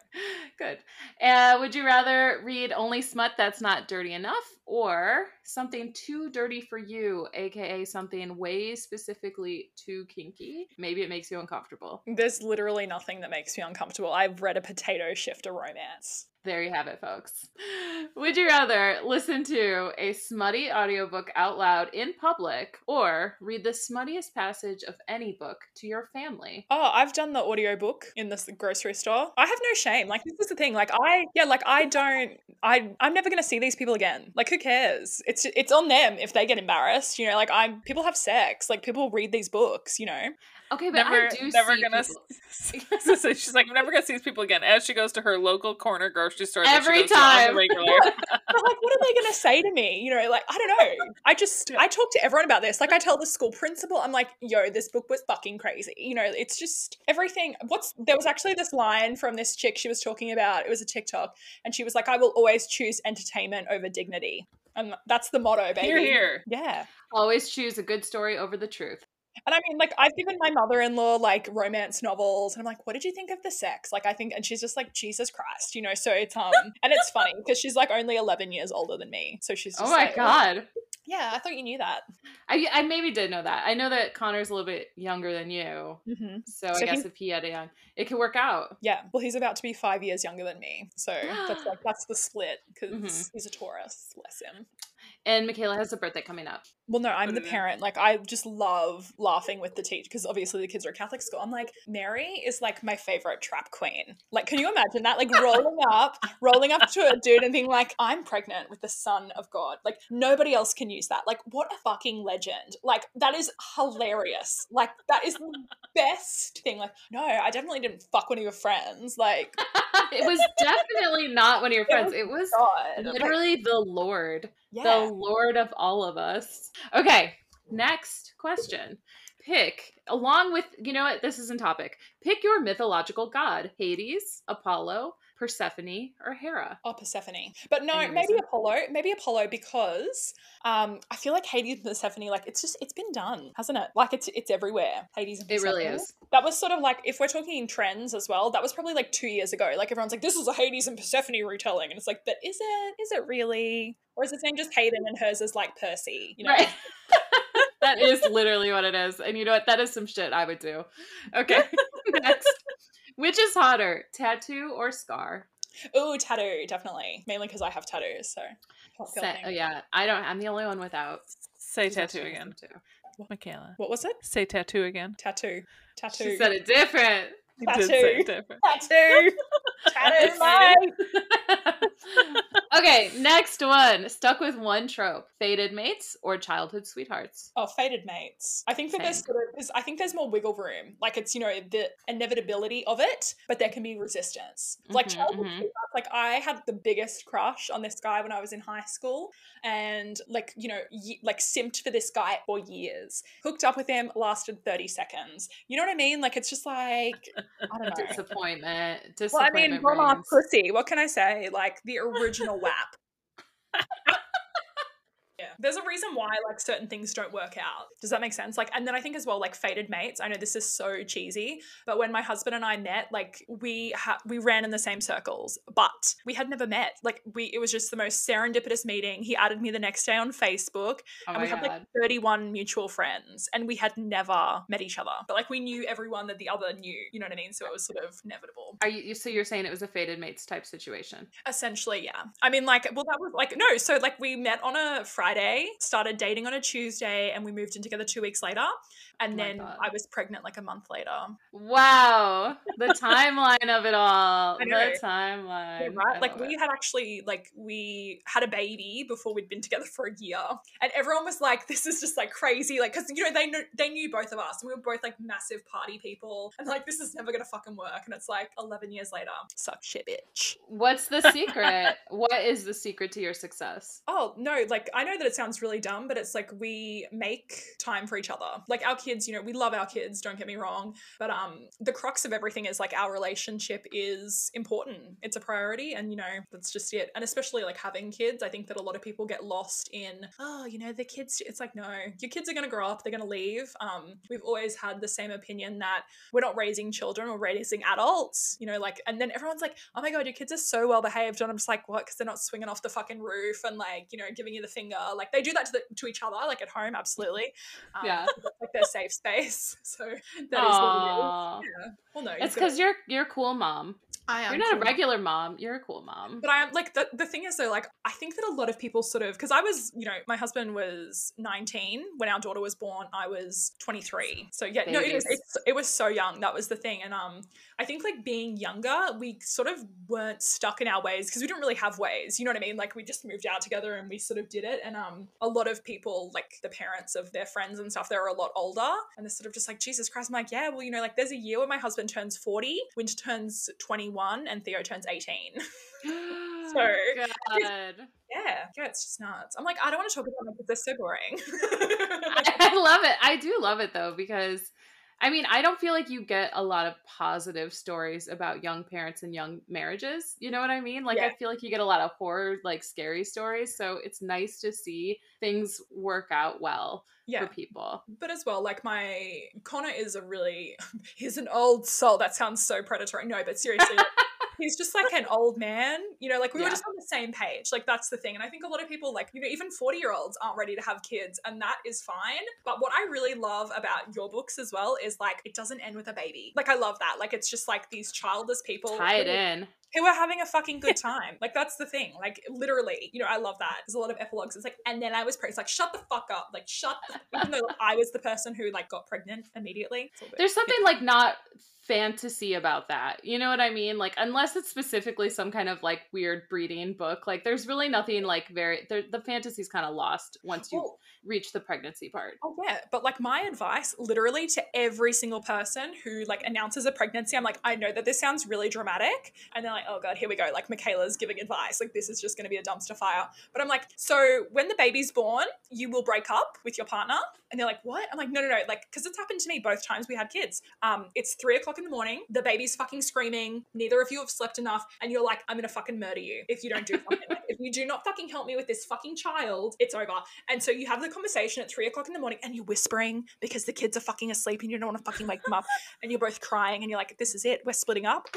good. Uh, would you rather read only smut that's not dirty enough or something too dirty for you, aka something way specifically too kinky? Maybe it makes you uncomfortable.
There's literally nothing that makes me uncomfortable. I've read a potato shifter romance.
There you have it, folks. Would you rather listen to a smutty audiobook out loud in public or read the smuttiest passage of any book to your family?
Oh, I've done the audiobook in the grocery store. I have no shame. Like this is the thing. Like I yeah, like I don't I I'm never going to see these people again. Like who cares? It's it's on them if they get embarrassed, you know, like I people have sex. Like people read these books, you know.
Okay, but never, I do never gonna.
so she's like, I'm never gonna see these people again. As she goes to her local corner grocery store
every time.
but like, what are they gonna say to me? You know, like I don't know. I just I talk to everyone about this. Like I tell the school principal, I'm like, yo, this book was fucking crazy. You know, it's just everything. What's there was actually this line from this chick she was talking about. It was a TikTok, and she was like, I will always choose entertainment over dignity. And that's the motto, baby.
Here, here.
Yeah.
Always choose a good story over the truth.
And I mean, like, I've given my mother in law like romance novels, and I'm like, what did you think of the sex? Like, I think, and she's just like, Jesus Christ, you know? So it's, um, and it's funny because she's like only 11 years older than me. So she's
oh my
like,
God.
Yeah, I thought you knew that.
I, I maybe did know that. I know that Connor's a little bit younger than you. Mm-hmm. So, so, I guess he, if he had a young, it could work out.
Yeah. Well, he's about to be five years younger than me. So that's like, that's the split because mm-hmm. he's a Taurus. Bless him.
And Mikayla has a birthday coming up.
Well, no, I'm the parent. Like, I just love laughing with the teacher because obviously the kids are at Catholic school. I'm like, Mary is like my favorite trap queen. Like, can you imagine that? Like, rolling up, rolling up to a dude and being like, I'm pregnant with the son of God. Like, nobody else can use that. Like, what a fucking legend. Like, that is hilarious. Like, that is the best thing. Like, no, I definitely didn't fuck one of your friends. Like,
it was definitely not one of your friends. It was
God. Like,
literally the Lord,
yeah.
the Lord of all of us. Okay, next question. Pick, along with, you know what, this isn't topic. Pick your mythological god Hades, Apollo, Persephone, or Hera.
Oh, Persephone. But no,
Any
maybe
reason?
Apollo. Maybe Apollo because um, I feel like Hades and Persephone, like it's just it's been done, hasn't it? Like it's it's everywhere. Hades and
It really is.
That was sort of like if we're talking trends as well. That was probably like two years ago. Like everyone's like, this is a Hades and Persephone retelling, and it's like, but is it? Is it really? Or is his name just Hayden and hers is like Percy? You know.
Right. that is literally what it is. And you know what? That is some shit I would do. Okay. Next. Which is hotter, tattoo or scar?
Ooh, tattoo, definitely. Mainly because I have tattoos, so. hot
Sa-
feeling.
oh, yeah, I don't. I'm the only one without.
Say
She's
tattoo again.
tattoo.
Mikayla.
What was it?
Say tattoo again.
Tattoo. Tattoo.
She said it different.
You did say
Tattoo.
different.
tattoo. tattoo, mate.
okay, next one. Stuck with one trope: fated mates or childhood sweethearts.
Oh, fated mates. I think that there's sort of, there's, I think there's more wiggle room. Like it's you know the inevitability of it, but there can be resistance. Like
Mhm,
childhood
mhm.
sweethearts, like I had the biggest crush on this guy when I was in high school, and like you know ye- like simped for this guy for years. Hooked up with him, lasted thirty seconds. You know what I mean? Like it's just like I don't know.
Disappointment.
Well, I mean, grandma pussy. What can I say? Like the original WAP. Yeah. There's a reason why like certain things don't work out. Does that make sense? Like, and then I think as well, like fated mates. I know this is so cheesy, but when my husband and I met, like we ha- we ran in the same circles, but we had never met. Like we, it was just the most serendipitous meeting. He added me the next day on Facebook,
Oh
and we had like 31 mutual friends, and we had never met each other, but like we knew everyone that the other knew. You know what I mean? So it was sort of inevitable.
Are you so you're saying it was a fated mates type situation?
Essentially, yeah. I mean, like, well, that was like, no. So, like, we met on a Friday, started dating on a Tuesday, and we moved in together two weeks later. And
Oh
then
God.
I was pregnant like a month later.
Wow, the timeline of it all. The timeline.
Yeah, right?
I
Like, we
it.
had actually, like, we had a baby before we'd been together for a year. And everyone was like, this is just like crazy. Like, because, you know, they knew, they knew both of us. And we were both like massive party people. And like, this is never going to fucking work. And it's like 11 years later. Suck shit, bitch.
What's the secret? what is the secret to your success?
Oh, no, like I know that it sounds really dumb, but it's like we make time for each other. Like our kids, you know, we love our kids, don't get me wrong, but um the crux of everything is like our relationship is important. It's a priority and you know, that's just it. And especially like having kids, I think that a lot of people get lost in, oh, you know, the kids it's like no, your kids are going to grow up, they're going to leave. Um we've always had the same opinion that we're not raising children, we're raising adults, you know, like and then everyone's like, "Oh my god, your kids are so well behaved." And I'm just like, "What?" cuz they're not swinging off the fucking roof and like, you know, giving you the finger. Like they do that to the, to each other like at home, absolutely. Um,
Yeah.
like their safe space. So that is what it is. Yeah. Well, no,
It's because you're you're cool mom.
I am
You're not a regular mom. You're a cool mom.
But I am like the, the thing is though, like I think that a lot of people sort of because I was, you know, my husband was 19 when our daughter was born. I was 23. So yeah, no, it was, it's, it was so young. That was the thing. And um, I think like being younger, we sort of weren't stuck in our ways because we didn't really have ways. You know what I mean? Like we just moved out together and we sort of did it. And um, a lot of people, like the parents of their friends and stuff, they're a lot older and they're sort of just like Jesus Christ. I'm like, yeah, well, you know, like there's a year where my husband turns 40, Winter turns 21, and Theo turns 18. So-
God.
Yeah, yeah, it's just nuts. I'm like, I don't want to talk about them because they're so boring.
I, I love it. I do love it though because I mean, I don't feel like you get a lot of positive stories about young parents and young marriages. You know what I mean? Like
Yeah.
I feel like you get a lot of horror like scary stories, so it's nice to see things work out well
yeah,
for people.
but as well, like my Connor is a really, he's an old soul. That sounds so predatory. No, but seriously. like, He's just like an old man, you know, like we were just on the same page. Like, that's the thing. And I think a lot of people, like, you know, even 40 year olds aren't ready to have kids, and that is fine. But what I really love about your books as well is like, it doesn't end with a baby. Like, I love that. Like, it's just like these childless people.
Tie it
who-
in.
who are having a fucking good time. like that's the thing. Like literally, you know, I love that. There's a lot of epilogues. It's like, and then I was pregnant. It's like, shut the fuck up. Like, shut. The- Even though I was the person who like got pregnant immediately. It's all good.
There's something like not fantasy about that. You know what I mean? Like unless it's specifically some kind of like weird breeding book, like there's really nothing like very the fantasy's kind of lost once you reach the pregnancy part.
Oh yeah, but like my advice, literally to every single person who like announces a pregnancy, I'm like, I know that this sounds really dramatic, and they're like, oh god, here we go. Like Mikayla's giving advice, like this is just going to be a dumpster fire. But I'm like, so when the baby's born, you will break up with your partner, and they're like, what? I'm like, no, no, no, like because it's happened to me both times we had kids. Um, it's three o'clock in the morning, the baby's fucking screaming, neither of you have slept enough, and you're like, I'm gonna fucking murder you if you don't do. Like, if you do not fucking help me with this fucking child, it's over. And so you have the conversation at three o'clock in the morning and you're whispering because the kids are fucking asleep and you don't want to fucking wake them up. And you're both crying and you're like, this is it. We're splitting up.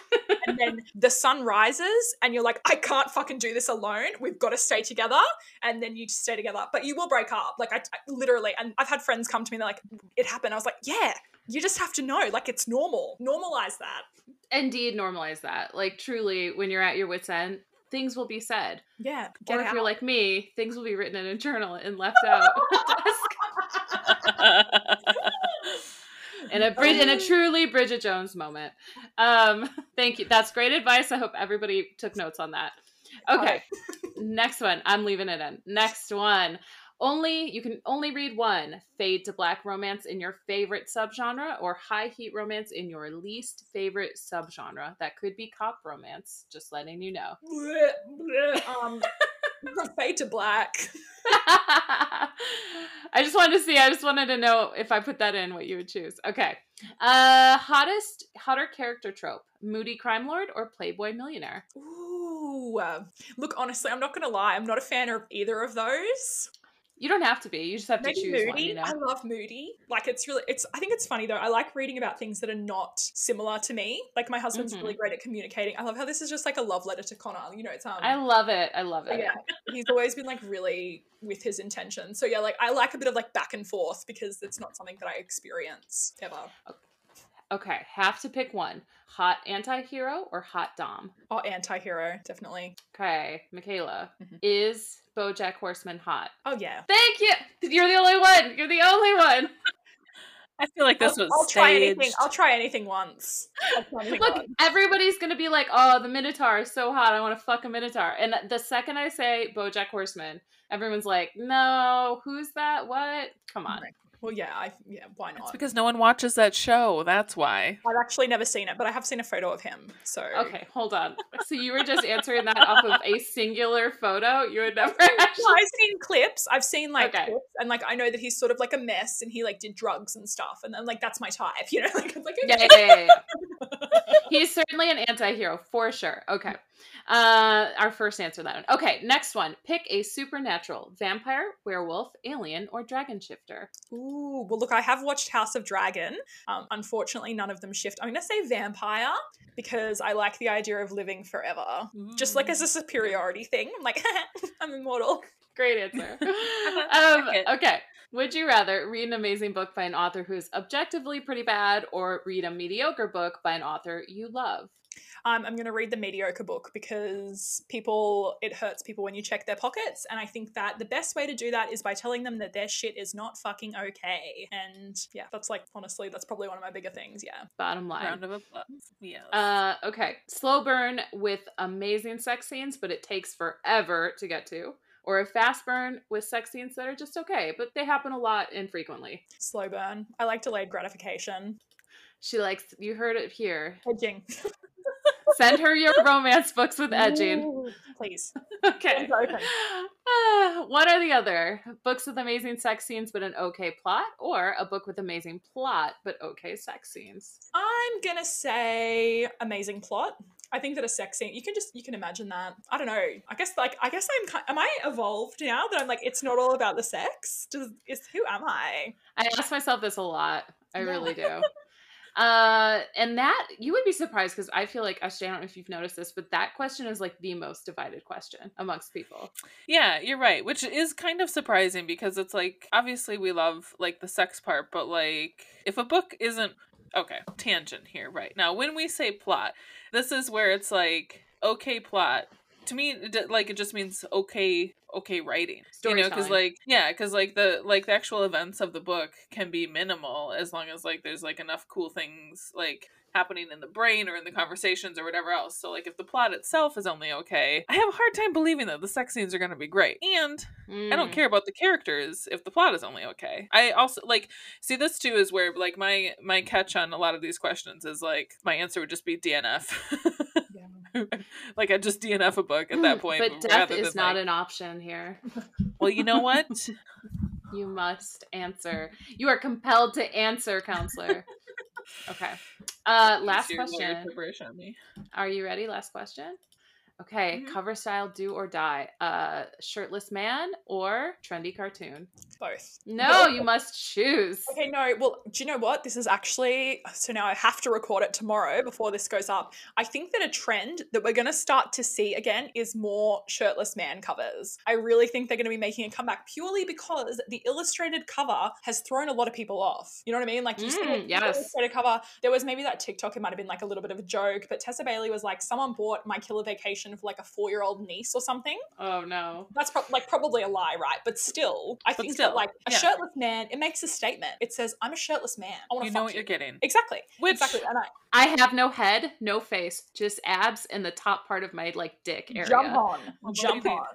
And then the sun rises and you're like, I can't fucking do this alone. We've got to stay together. And then you just stay together. But you will break up. Like, I, I literally, and I've had friends come to me, they're like, it happened. I was like, yeah, you just have to know. Like, it's normal. Normalize that.
Indeed, normalize that. Like truly, when you're at your wits' end, things will be said.
Yeah.
or if
out.
you're like me, things will be written in a journal and left out in a Brid- in a truly Bridget Jones moment. Um, thank you. That's great advice. I hope everybody took notes on that. Okay, next one. I'm leaving it in. Next one. Only you can only read one fade to black romance in your favorite subgenre or high heat romance in your least favorite subgenre. That could be cop romance. Just letting you know.
Um, fade to black.
I just wanted to see. I just wanted to know if I put that in, what you would choose. Okay. Uh, hottest, hotter character trope: moody crime lord or playboy millionaire.
Ooh. uh, Look, honestly, I'm not gonna lie. I'm not a fan of either of those.
You don't have to be. You just have to
Maybe
choose
moody.
one. You know.
I love moody. Like it's really. It's. I think it's funny though. I like reading about things that are not similar to me. Like my husband's
Mhm.
really great at communicating. I love how this is just like a love letter to Connor. You know, it's um.
I love it. I love it.
yeah, he's always been like really with his intention. So yeah, like I like a bit of like back and forth because it's not something that I experience ever.
Okay. Have to pick one: hot anti-hero or hot dom.
Oh, anti-hero, definitely.
Okay, Mikayla,
Mhm.
is BoJack Horseman hot?
Oh yeah.
Thank you. You're the only one. You're the only one.
I feel like this
I'll,
was
I'll try anything. I'll try anything once. Try anything
Look,
once.
everybody's gonna be like, "Oh, the Minotaur is so hot. I want to fuck a Minotaur." And the second I say BoJack Horseman, everyone's like, "No, who's that? What? Come oh on."
Well, yeah, I yeah, why not?
It's because no one watches that show. That's why.
I've actually never seen it, but I have seen a photo of him. So
Okay, hold on. So you were just answering that off of a singular photo. You would never
Well,
actually.
I've seen clips. I've seen like
Okay.
clips, and like I know that he's sort of like a mess, and he like did drugs and stuff, and then like that's my type, you know. Like it's like
Yeah, yeah, yeah, yeah. He's certainly an anti-hero for sure. Okay. Uh our first answer that one. Okay, next one. Pick a supernatural vampire, werewolf, alien, or dragon shifter.
Ooh, well, look, I have watched House of Dragon. Um, unfortunately, none of them shift. I'm gonna say vampire because I like the idea of living forever, just like as a superiority thing. I'm like, I'm immortal.
Great answer. um, okay. Would you rather read an amazing book by an author who's objectively pretty bad or read a mediocre book by an author you love?
Um, I'm going to read the mediocre book because people, it hurts people when you check their pockets. And I think that the best way to do that is by telling them that their shit is not fucking okay. And yeah, that's like, honestly, that's probably one of my bigger things. Yeah.
Bottom line.
Round of applause. Yes.
Uh, okay. Slow burn with amazing sex scenes, but it takes forever to get to. Or a fast burn with sex scenes that are just okay, but they happen a lot infrequently.
Slow burn. I like delayed gratification.
She likes, you heard it here.
Edging.
Send her your romance books with edging.
Ooh, Please.
Okay. Uh, one or the other. Books with amazing sex scenes but an okay plot, or a book with amazing plot but okay sex scenes.
I'm gonna say amazing plot. I think that a sex scene, you can just you can imagine that. I don't know. I guess like I guess I'm am I evolved now that I'm like it's not all about the sex. Does is who am I?
I ask myself this a lot. I really do. Uh, and that you would be surprised because I feel like actually I don't know if you've noticed this, but that question is like the most divided question amongst people.
Yeah, you're right, which is kind of surprising because it's like obviously we love like the sex part, but like if a book isn't okay, tangent here, right. Now, when we say plot, this is where it's like okay plot to me like it just means okay okay writing you know because like yeah because like the like the actual events of the book can be minimal as long as like there's like enough cool things like happening in the brain or in the conversations or whatever else so like if the plot itself is only okay i have a hard time believing that the sex scenes are going to be great and mm. i don't mm. care about the characters if the plot is only okay i also like see this too is where like my my catch on a lot of these questions is like my answer would just be dnf like I just DNF a book at that point.
But death is not like... an option here.
Well, you know what?
you must answer. You are compelled to answer, counselor. Okay. Uh last question. Are you ready? Last question. Okay, mm-hmm. cover style do or die. Uh shirtless man or trendy cartoon?
Both.
No, you must choose.
Okay, no. Well, do you know what? This is actually so now I have to record it tomorrow before this goes up. I think that a trend that we're going to start to see again is more shirtless man covers. I really think they're going to be making a comeback purely because the illustrated cover has thrown a lot of people off. You know what I mean? Like you mm, see yes. illustrated cover. There was maybe that TikTok it might have been like a little bit of a joke, but Tessa Bailey was like someone bought My Killer Vacation for like a four year old niece or something.
Oh no.
That's pro- like probably a lie, right? But still, I but think still, that like a yeah. shirtless man, it makes a statement. It says, I'm a shirtless man. I want
to
You know
what you. are getting.
Exactly.
Which...
Exactly.
And I, I have no head, no face, just abs in the top part of my like dick area.
Jump on. Jump on.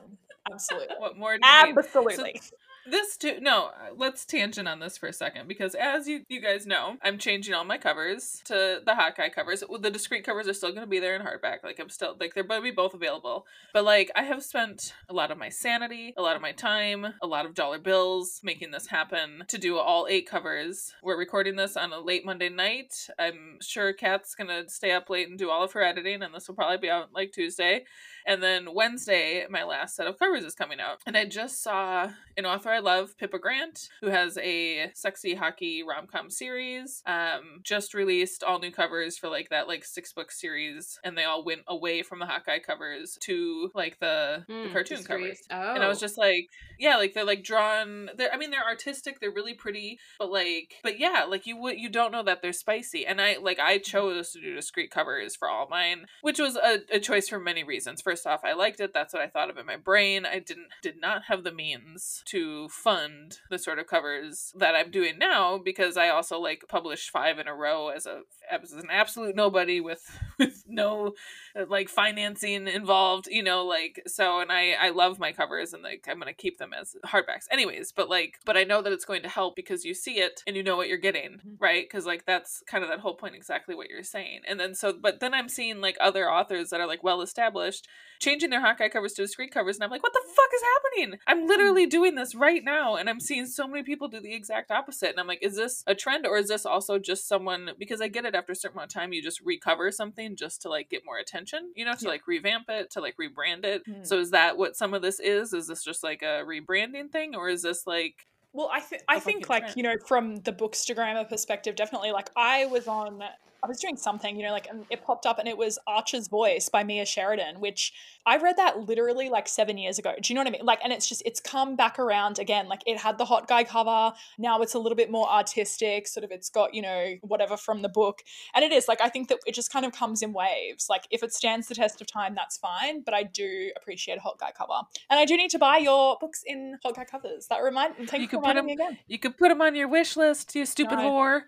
Absolutely.
What more?
Absolutely.
So, this too no uh, let's tangent on this for a second because as you you guys know i'm changing all my covers to the hot guy covers. The discreet covers are still going to be there in hardback like i'm still like they're going to be both available. But like i have spent a lot of my sanity a lot of my time a lot of dollar bills making this happen to do all eight covers. We're recording this on a late monday night. I'm sure kat's going to stay up late and do all of her editing and this will probably be out like tuesday and then Wednesday, my last set of covers is coming out. And I just saw an author I love, Pippa Grant, who has a sexy hockey rom com series, um, just released all new covers for like that like six book series. And they all went away from the hot guy covers to like the, mm, the hmm, cartoon covers. Oh. And I was oh. just like, yeah, like they're like drawn. They're, I mean, they're artistic. They're really pretty, but like, but yeah, like you would, you don't know that they're spicy. And I like, I chose to do discreet covers for all mine, which was a, a choice for many reasons. First off, I liked it. That's what I thought of in my brain. I didn't did not have the means to fund the sort of covers that I'm doing now because I also like published five in a row as a as an absolute nobody with with no uh, like financing involved, you know, like so and I I love my covers and like I'm going to keep them as hardbacks. Anyways, but like but I know that it's going to help because you see it and you know what you're getting, mm-hmm. right? Cuz like that's kind of that whole point exactly what you're saying. And then so but then I'm seeing like other authors that are like well established changing their hot guy covers to discreet covers, and I'm like, what the fuck is happening? I'm literally mm. doing this right now, and I'm seeing so many people do the exact opposite. And I'm like, is this a trend, or is this also just someone? Because I get it after a certain amount of time, you just recover something just to like get more attention, you know, to yeah. like revamp it, to like rebrand it. Mm. So is that what some of this is? Is this just like a rebranding thing, or is this like
well, I think I think like trend? you know from the bookstagrammer perspective, definitely like I was on I was doing something, you know, like and it popped up and it was Archer's Voice by Mia Sheridan, which I read that literally like seven years ago. Do you know what I mean? Like, and it's just, it's come back around again. Like, it had the hot guy cover. Now it's a little bit more artistic, sort of, it's got, you know, whatever from the book. And it is like, I think that it just kind of comes in waves. Like, if it stands the test of time, that's fine. But I do appreciate a hot guy cover. And I do need to buy your books in hot guy covers. That remind, thank you, you for reminding them, me again.
You could put them on your wish list, you stupid no, whore.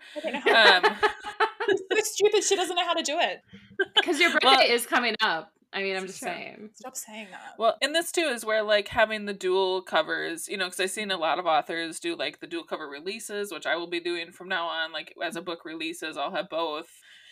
Um,
So stupid. She doesn't know how to do it.
Because your birthday well, is coming up. I mean, I'm just true. saying.
Stop saying that.
Well, and this too is where like having the dual covers, you know, because I've seen a lot of authors do like the dual cover releases, which I will be doing from now on. Like as a book releases, I'll have both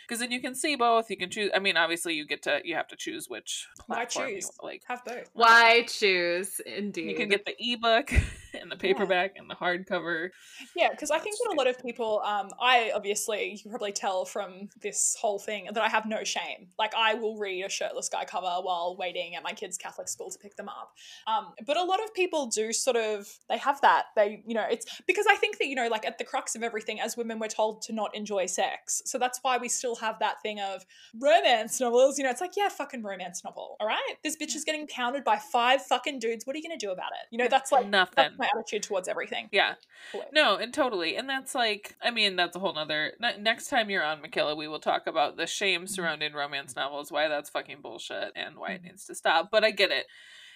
because then you can see both. You can choose. I mean, obviously, you get to you have to choose which
platform Why choose? You, like have both.
Why choose? Indeed,
you can get the ebook and the paperback yeah. and the hardcover.
Yeah, because I think that a lot of people. Um, I obviously you can probably tell from this whole thing that I have no shame. Like I will read a shirtless guy cover while waiting at my kids' Catholic school to pick them up. Um, but a lot of people do sort of they have that. They you know it's because I think that you know like at the crux of everything as women we're told to not enjoy sex. So that's why we still have that thing of romance novels. You know, it's like, yeah, fucking romance novel. All right. This bitch is getting pounded by five fucking dudes. What are you going to do about it? You know, that's like
nothing.
My attitude towards everything.
Yeah.
Cool.
No, and totally. And that's like, I mean, that's a whole nother. ne- Next time you're on, Mikayla, we will talk about the shame mm-hmm. surrounding romance novels, why that's fucking bullshit, and why it mm-hmm. needs to stop. But I get it.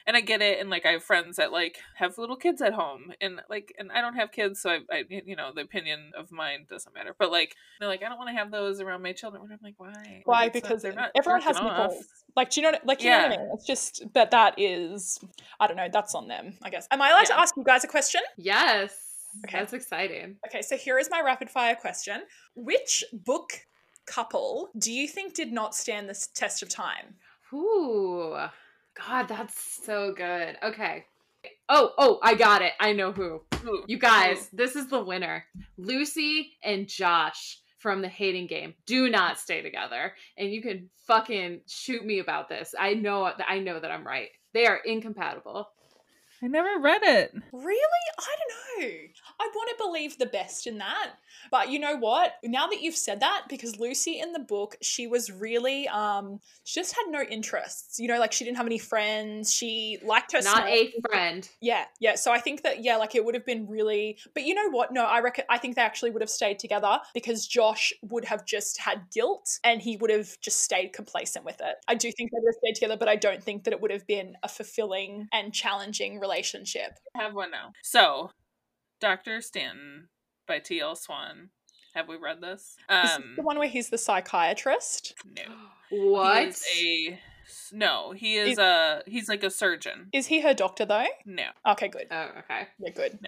And I get it. And like, I have friends that like have little kids at home. And like, and I don't have kids. So I, I you know, the opinion of mine doesn't matter. But like, they're like, I don't want to have those around my children. And I'm like, why?
Why?
Like, it's not-
Because
they're not
everyone has
jerking off.
nipples. Like, do you know? What, like, you know what I
Yeah.
mean? It's just, but that is, I don't know. That's on them, I guess. Am I allowed to ask you guys a question?
Yes.
Okay.
That's exciting.
Okay, so here is my rapid fire question: Which book couple do you think did not stand this test of time?
Ooh. God, that's so good. Okay. Oh, oh, I got it. I know who.
Ooh,
You guys, this is the winner. Lucy and Josh from the hating game do not stay together. And you can fucking shoot me about this. I know I know that I'm right. They are incompatible.
I never read it.
Really? I don't know. I want to believe the best in that. But you know what? Now that you've said that, because Lucy in the book, she was really um she just had no interests. You know, like she didn't have any friends. She liked her
Not
small-
a friend.
Yeah, yeah. So I think that yeah, like it would have been really. But you know what? No, I reckon I think they actually would have stayed together because Josh would have just had guilt and he would have just stayed complacent with it. I do think they would have stayed together, but I don't think that it would have been a fulfilling and challenging relationship.
I have one now. So, Dr. Stanton by T.L. Swan. Have we read this?
Is this
Um,
the one where he's the psychiatrist?
no.
What?
He is a no. He is,
Is-
a he's like a surgeon.
Is he her doctor though?
No,
Okay, good.
oh, okay.
Yeah, good.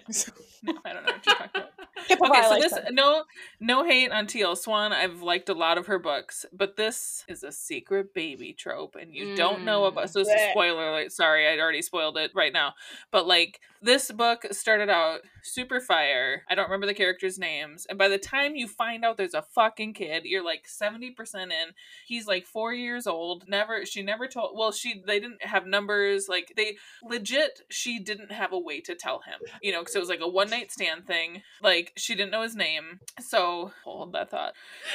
no, I don't know what you're talking about. Okay, so this no no hate on T.L. Swan. I've liked a lot of her books, but this is a secret baby trope, and you don't know
Mm.
about. So it's a spoiler alert. Sorry, I'd already spoiled it right now. But like this book started out super fire. I don't remember the characters' names, and by the time you find out there's a fucking kid, you're like seventy percent in. He's like four years old. Never, she never told. Well, she they didn't have numbers. Like they legit, she didn't have a way to tell him. You know, because it was like a one night stand thing. Like she didn't know his name, so hold that thought.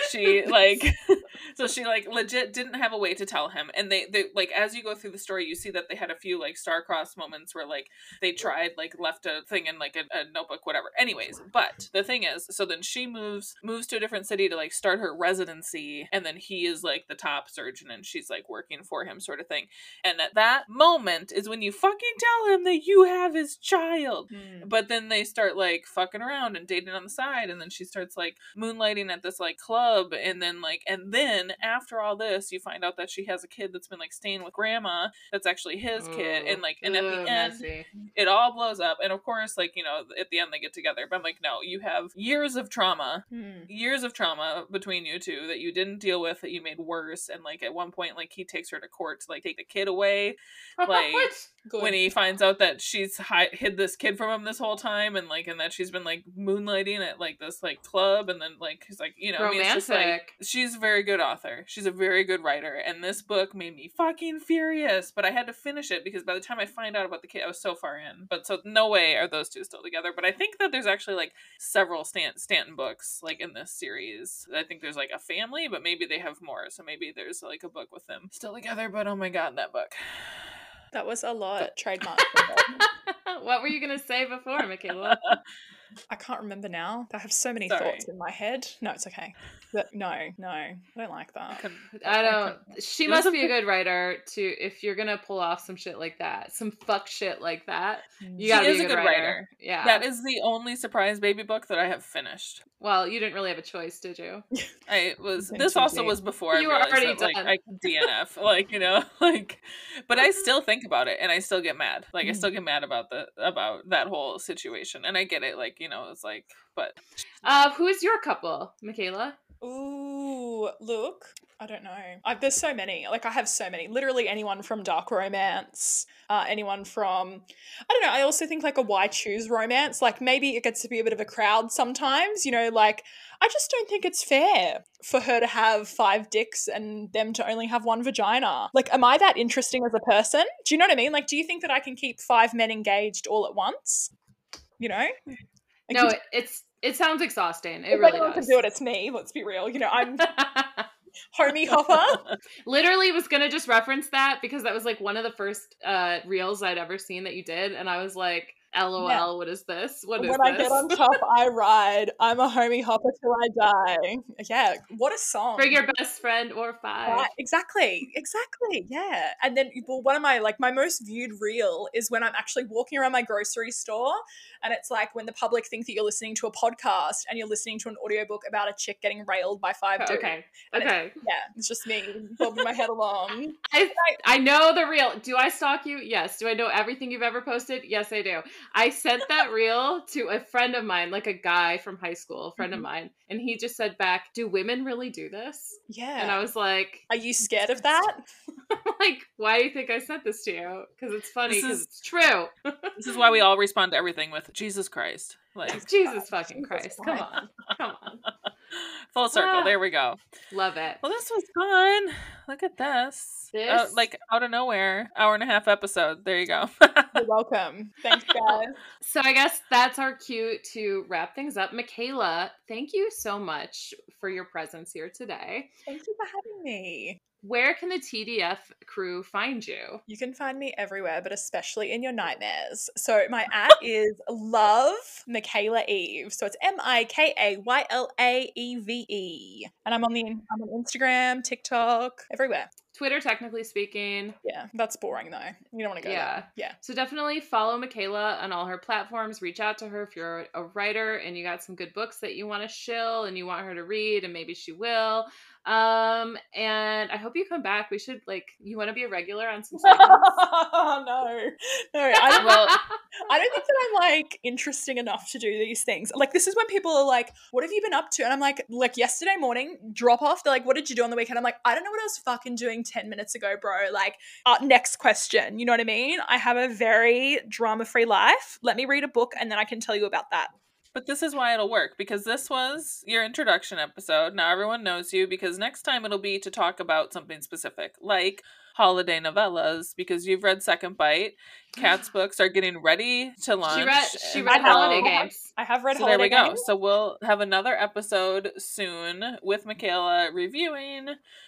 She like, so she like legit didn't have a way to tell him. And they they like as you go through the story, you see that they had a few like star-crossed moments where like they tried like left a thing in like a, a notebook, whatever. Anyways, but the thing is, so then she moves moves to a different city to like start her residency, and then he is like the top surgeon, and she's like working for him, sort of thing. And at that moment is when you fucking tell him that you have his child.
Hmm.
But then they start like fucking around and dating on the side, and then she starts like moonlighting at this like club, and then like, and then after all this, you find out that she has a kid that's been like staying with grandma, that's actually his kid, and like, and at the end,
messy.
it all blows up, and of course, like you know, at the end they get together. But I'm like, no, you have years of trauma,
Hmm.
years of trauma between you two that you didn't deal with that you made worse, and like at one point, like he takes her to court to like take the kid away, Like?
Good.
when he finds out that she's hi- hid this kid from him this whole time and like and that she's been like moonlighting at like this like club and then like he's like you know I mean, it's just like
Romantic.
she's a very good author. She's a very good writer. And this book made me fucking furious but i had to finish it because by the time i find out about the kid i was so far in. But so no way are those two still together. But i think that there's actually like several Stan- stanton books like in this series. I think there's like a family but maybe they have more. So maybe there's like a book with them still together. But oh my god that book
That was a lot. Trademark.
what were you gonna say before, Mikayla?
I can't remember now. I have so many
Sorry.
thoughts in my head. No, it's okay. But no, no, I don't like that.
couldn't-
I
couldn't-
don't. She must be a good writer to if you're gonna pull off some shit like that, some fuck shit like that. You
Mm.
gotta
is
be a good, writer.
writer.
Yeah.
That is the only surprise baby book that I have finished.
well, you didn't really have a choice, did you?
I was this also was before
You
I
were already
that, like
done.
I could DNF, like you know, like. But I still think about it, and I still get mad. Like I
Mm.
still get mad about the about that whole situation, and I get it. Like you know, it's like, but
Uh, who is your couple, Mikayla?
Ooh, look. I don't know. I, there's so many. Like I have so many. Literally anyone from dark romance, uh, anyone from I don't know. I also think like a why choose romance. Like maybe it gets to be a bit of a crowd sometimes. You know, like I just don't think it's fair for her to have five dicks and them to only have one vagina. Like, am I that interesting as a person? Do you know what I mean? Like, do you think that I can keep five men engaged all at once? You know?
No, it, it's it sounds exhausting. It
if
really does.
can do it, it's me. Let's be real. You know, I'm homie hopper.
Literally was gonna just reference that because that was like one of the first uh reels I'd ever seen that you did, and I was like, LOL, yeah. what is this? What
when
is
I get on top, I ride. I'm a homie hopper till I die. Yeah, what a song.
Bring your best friend or five.
Right, exactly, exactly. Yeah. And then, well, one of my, like, my most viewed reel is when I'm actually walking around my grocery store and it's like when the public think that you're listening to a podcast and you're listening to an audiobook about a chick getting railed by five oh, dudes.
Okay. Okay.
It's, yeah, it's just me bobbing my head along.
I, I know the reel. Do I stalk you? Yes. Do I know everything you've ever posted? Yes, I do. I sent that reel to a friend of mine, like a guy from high school, a friend mm-hmm. of mine, and he just said back, "Do women really do this?"
Yeah.
And I was like,
"Are you scared of that?"
like, why do you think I sent this to you? Because it's funny. Because it's true.
this is why we all respond to everything with Jesus Christ.
Like Jesus fucking Jesus Christ. Come on. Come on.
Full circle. Ah, there we go.
Love it.
Well, this was fun. Look at this. Uh, this? Uh, like out of nowhere, hour and a half episode. There you go.
You're welcome. Thanks, guys.
So I guess that's our cue to wrap things up. Mikayla, thank you so much for your presence here today.
Thank you for having me
where can the TDF crew find you?
You can find me everywhere, but especially in your nightmares. So my at is love Mikayla Eve. So it's M I K A Y L A E V E, and I'm on the I'm on Instagram, TikTok, everywhere.
Twitter, technically speaking.
Yeah, that's boring though. You don't want to go yeah. there. Yeah.
So definitely follow Mikayla on all her platforms. Reach out to her if you're a writer and you got some good books that you want to shill and you want her to read, and maybe she will. Um, and I hope you come back. We should like you want to be a regular on some segments.
no, no, I, well, I don't think that I'm like interesting enough to do these things. Like this is when people are like, "What have you been up to?" And I'm like, like yesterday morning, drop off. They're like, "What did you do on the weekend?" I'm like, "I don't know what I was fucking doing ten minutes ago, bro." Like, uh, next question. You know what I mean? I have a very drama free life. Let me read a book, and then I can tell you about that.
But this is why it'll work because this was your introduction episode. Now everyone knows you because next time it'll be to talk about something specific, like holiday novellas because you've read Second Bite. Kat's books are getting ready to launch.
She read, she read holiday games.
I have read
so
holiday
there we
games.
go. So we'll have another episode soon with Mikayla reviewing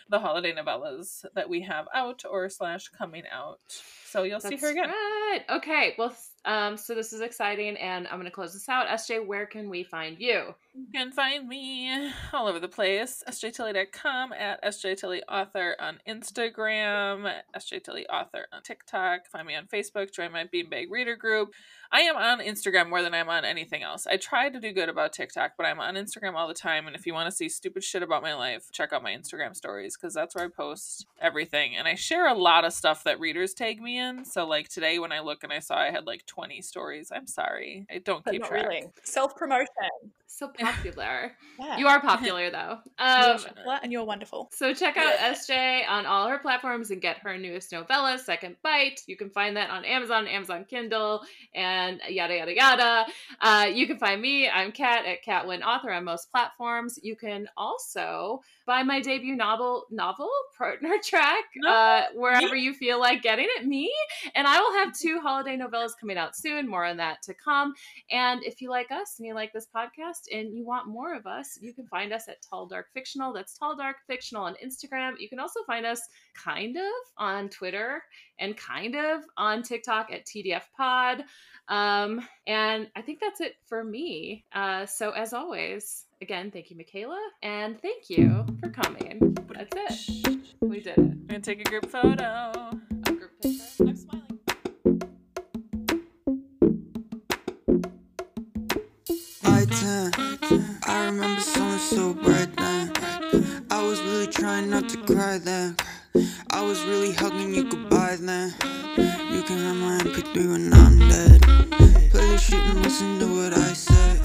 the holiday novellas that we have out or slash coming out. So you'll That's see her again.
Right. Okay. Well, um, so this is exciting, and I'm going to close this out. SJ, where can we find you?
You can find me all over the place. sjtilly.com at sjtillyauthor on Instagram, sjtillyauthor on TikTok. Find me on Facebook. Join my Beanbag Reader group. I am on Instagram more than I'm on anything else. I try to do good about TikTok, but I'm on Instagram all the time. And if you want to see stupid shit about my life, check out my Instagram stories because that's where I post everything. And I share a lot of stuff that readers tag me in. So, like today, when I look and I saw I had like 20 stories, I'm sorry. I don't but keep track. Really.
Self promotion.
So popular. yeah. You are popular though. Um,
you're and you're wonderful.
So check out SJ on all her platforms and get her newest novella, Second Bite. You can find that on Amazon, Amazon Kindle, and and yada yada yada. Uh, you can find me. I'm Kat at Katwin Author on most platforms. You can also buy my debut novel novel partner track uh, wherever you feel like getting it. Me and I will have two holiday novellas coming out soon. More on that to come. And if you like us and you like this podcast and you want more of us, you can find us at Tall Dark Fictional. That's Tall Dark Fictional on Instagram. You can also find us kind of on Twitter and kind of on TikTok at TDF Pod. Um, and I think that's it for me. Uh, so as always, again, thank you, Mikayla, and thank you for coming. That's it. We did it.
We're gonna take a group photo.
A group picture. I'm smiling. I ten. I remember something so bright then. I was really trying not to cry then. I was really hugging you goodbye then. You can have my MP3 when I'm dead. Play the shit and listen to what I say.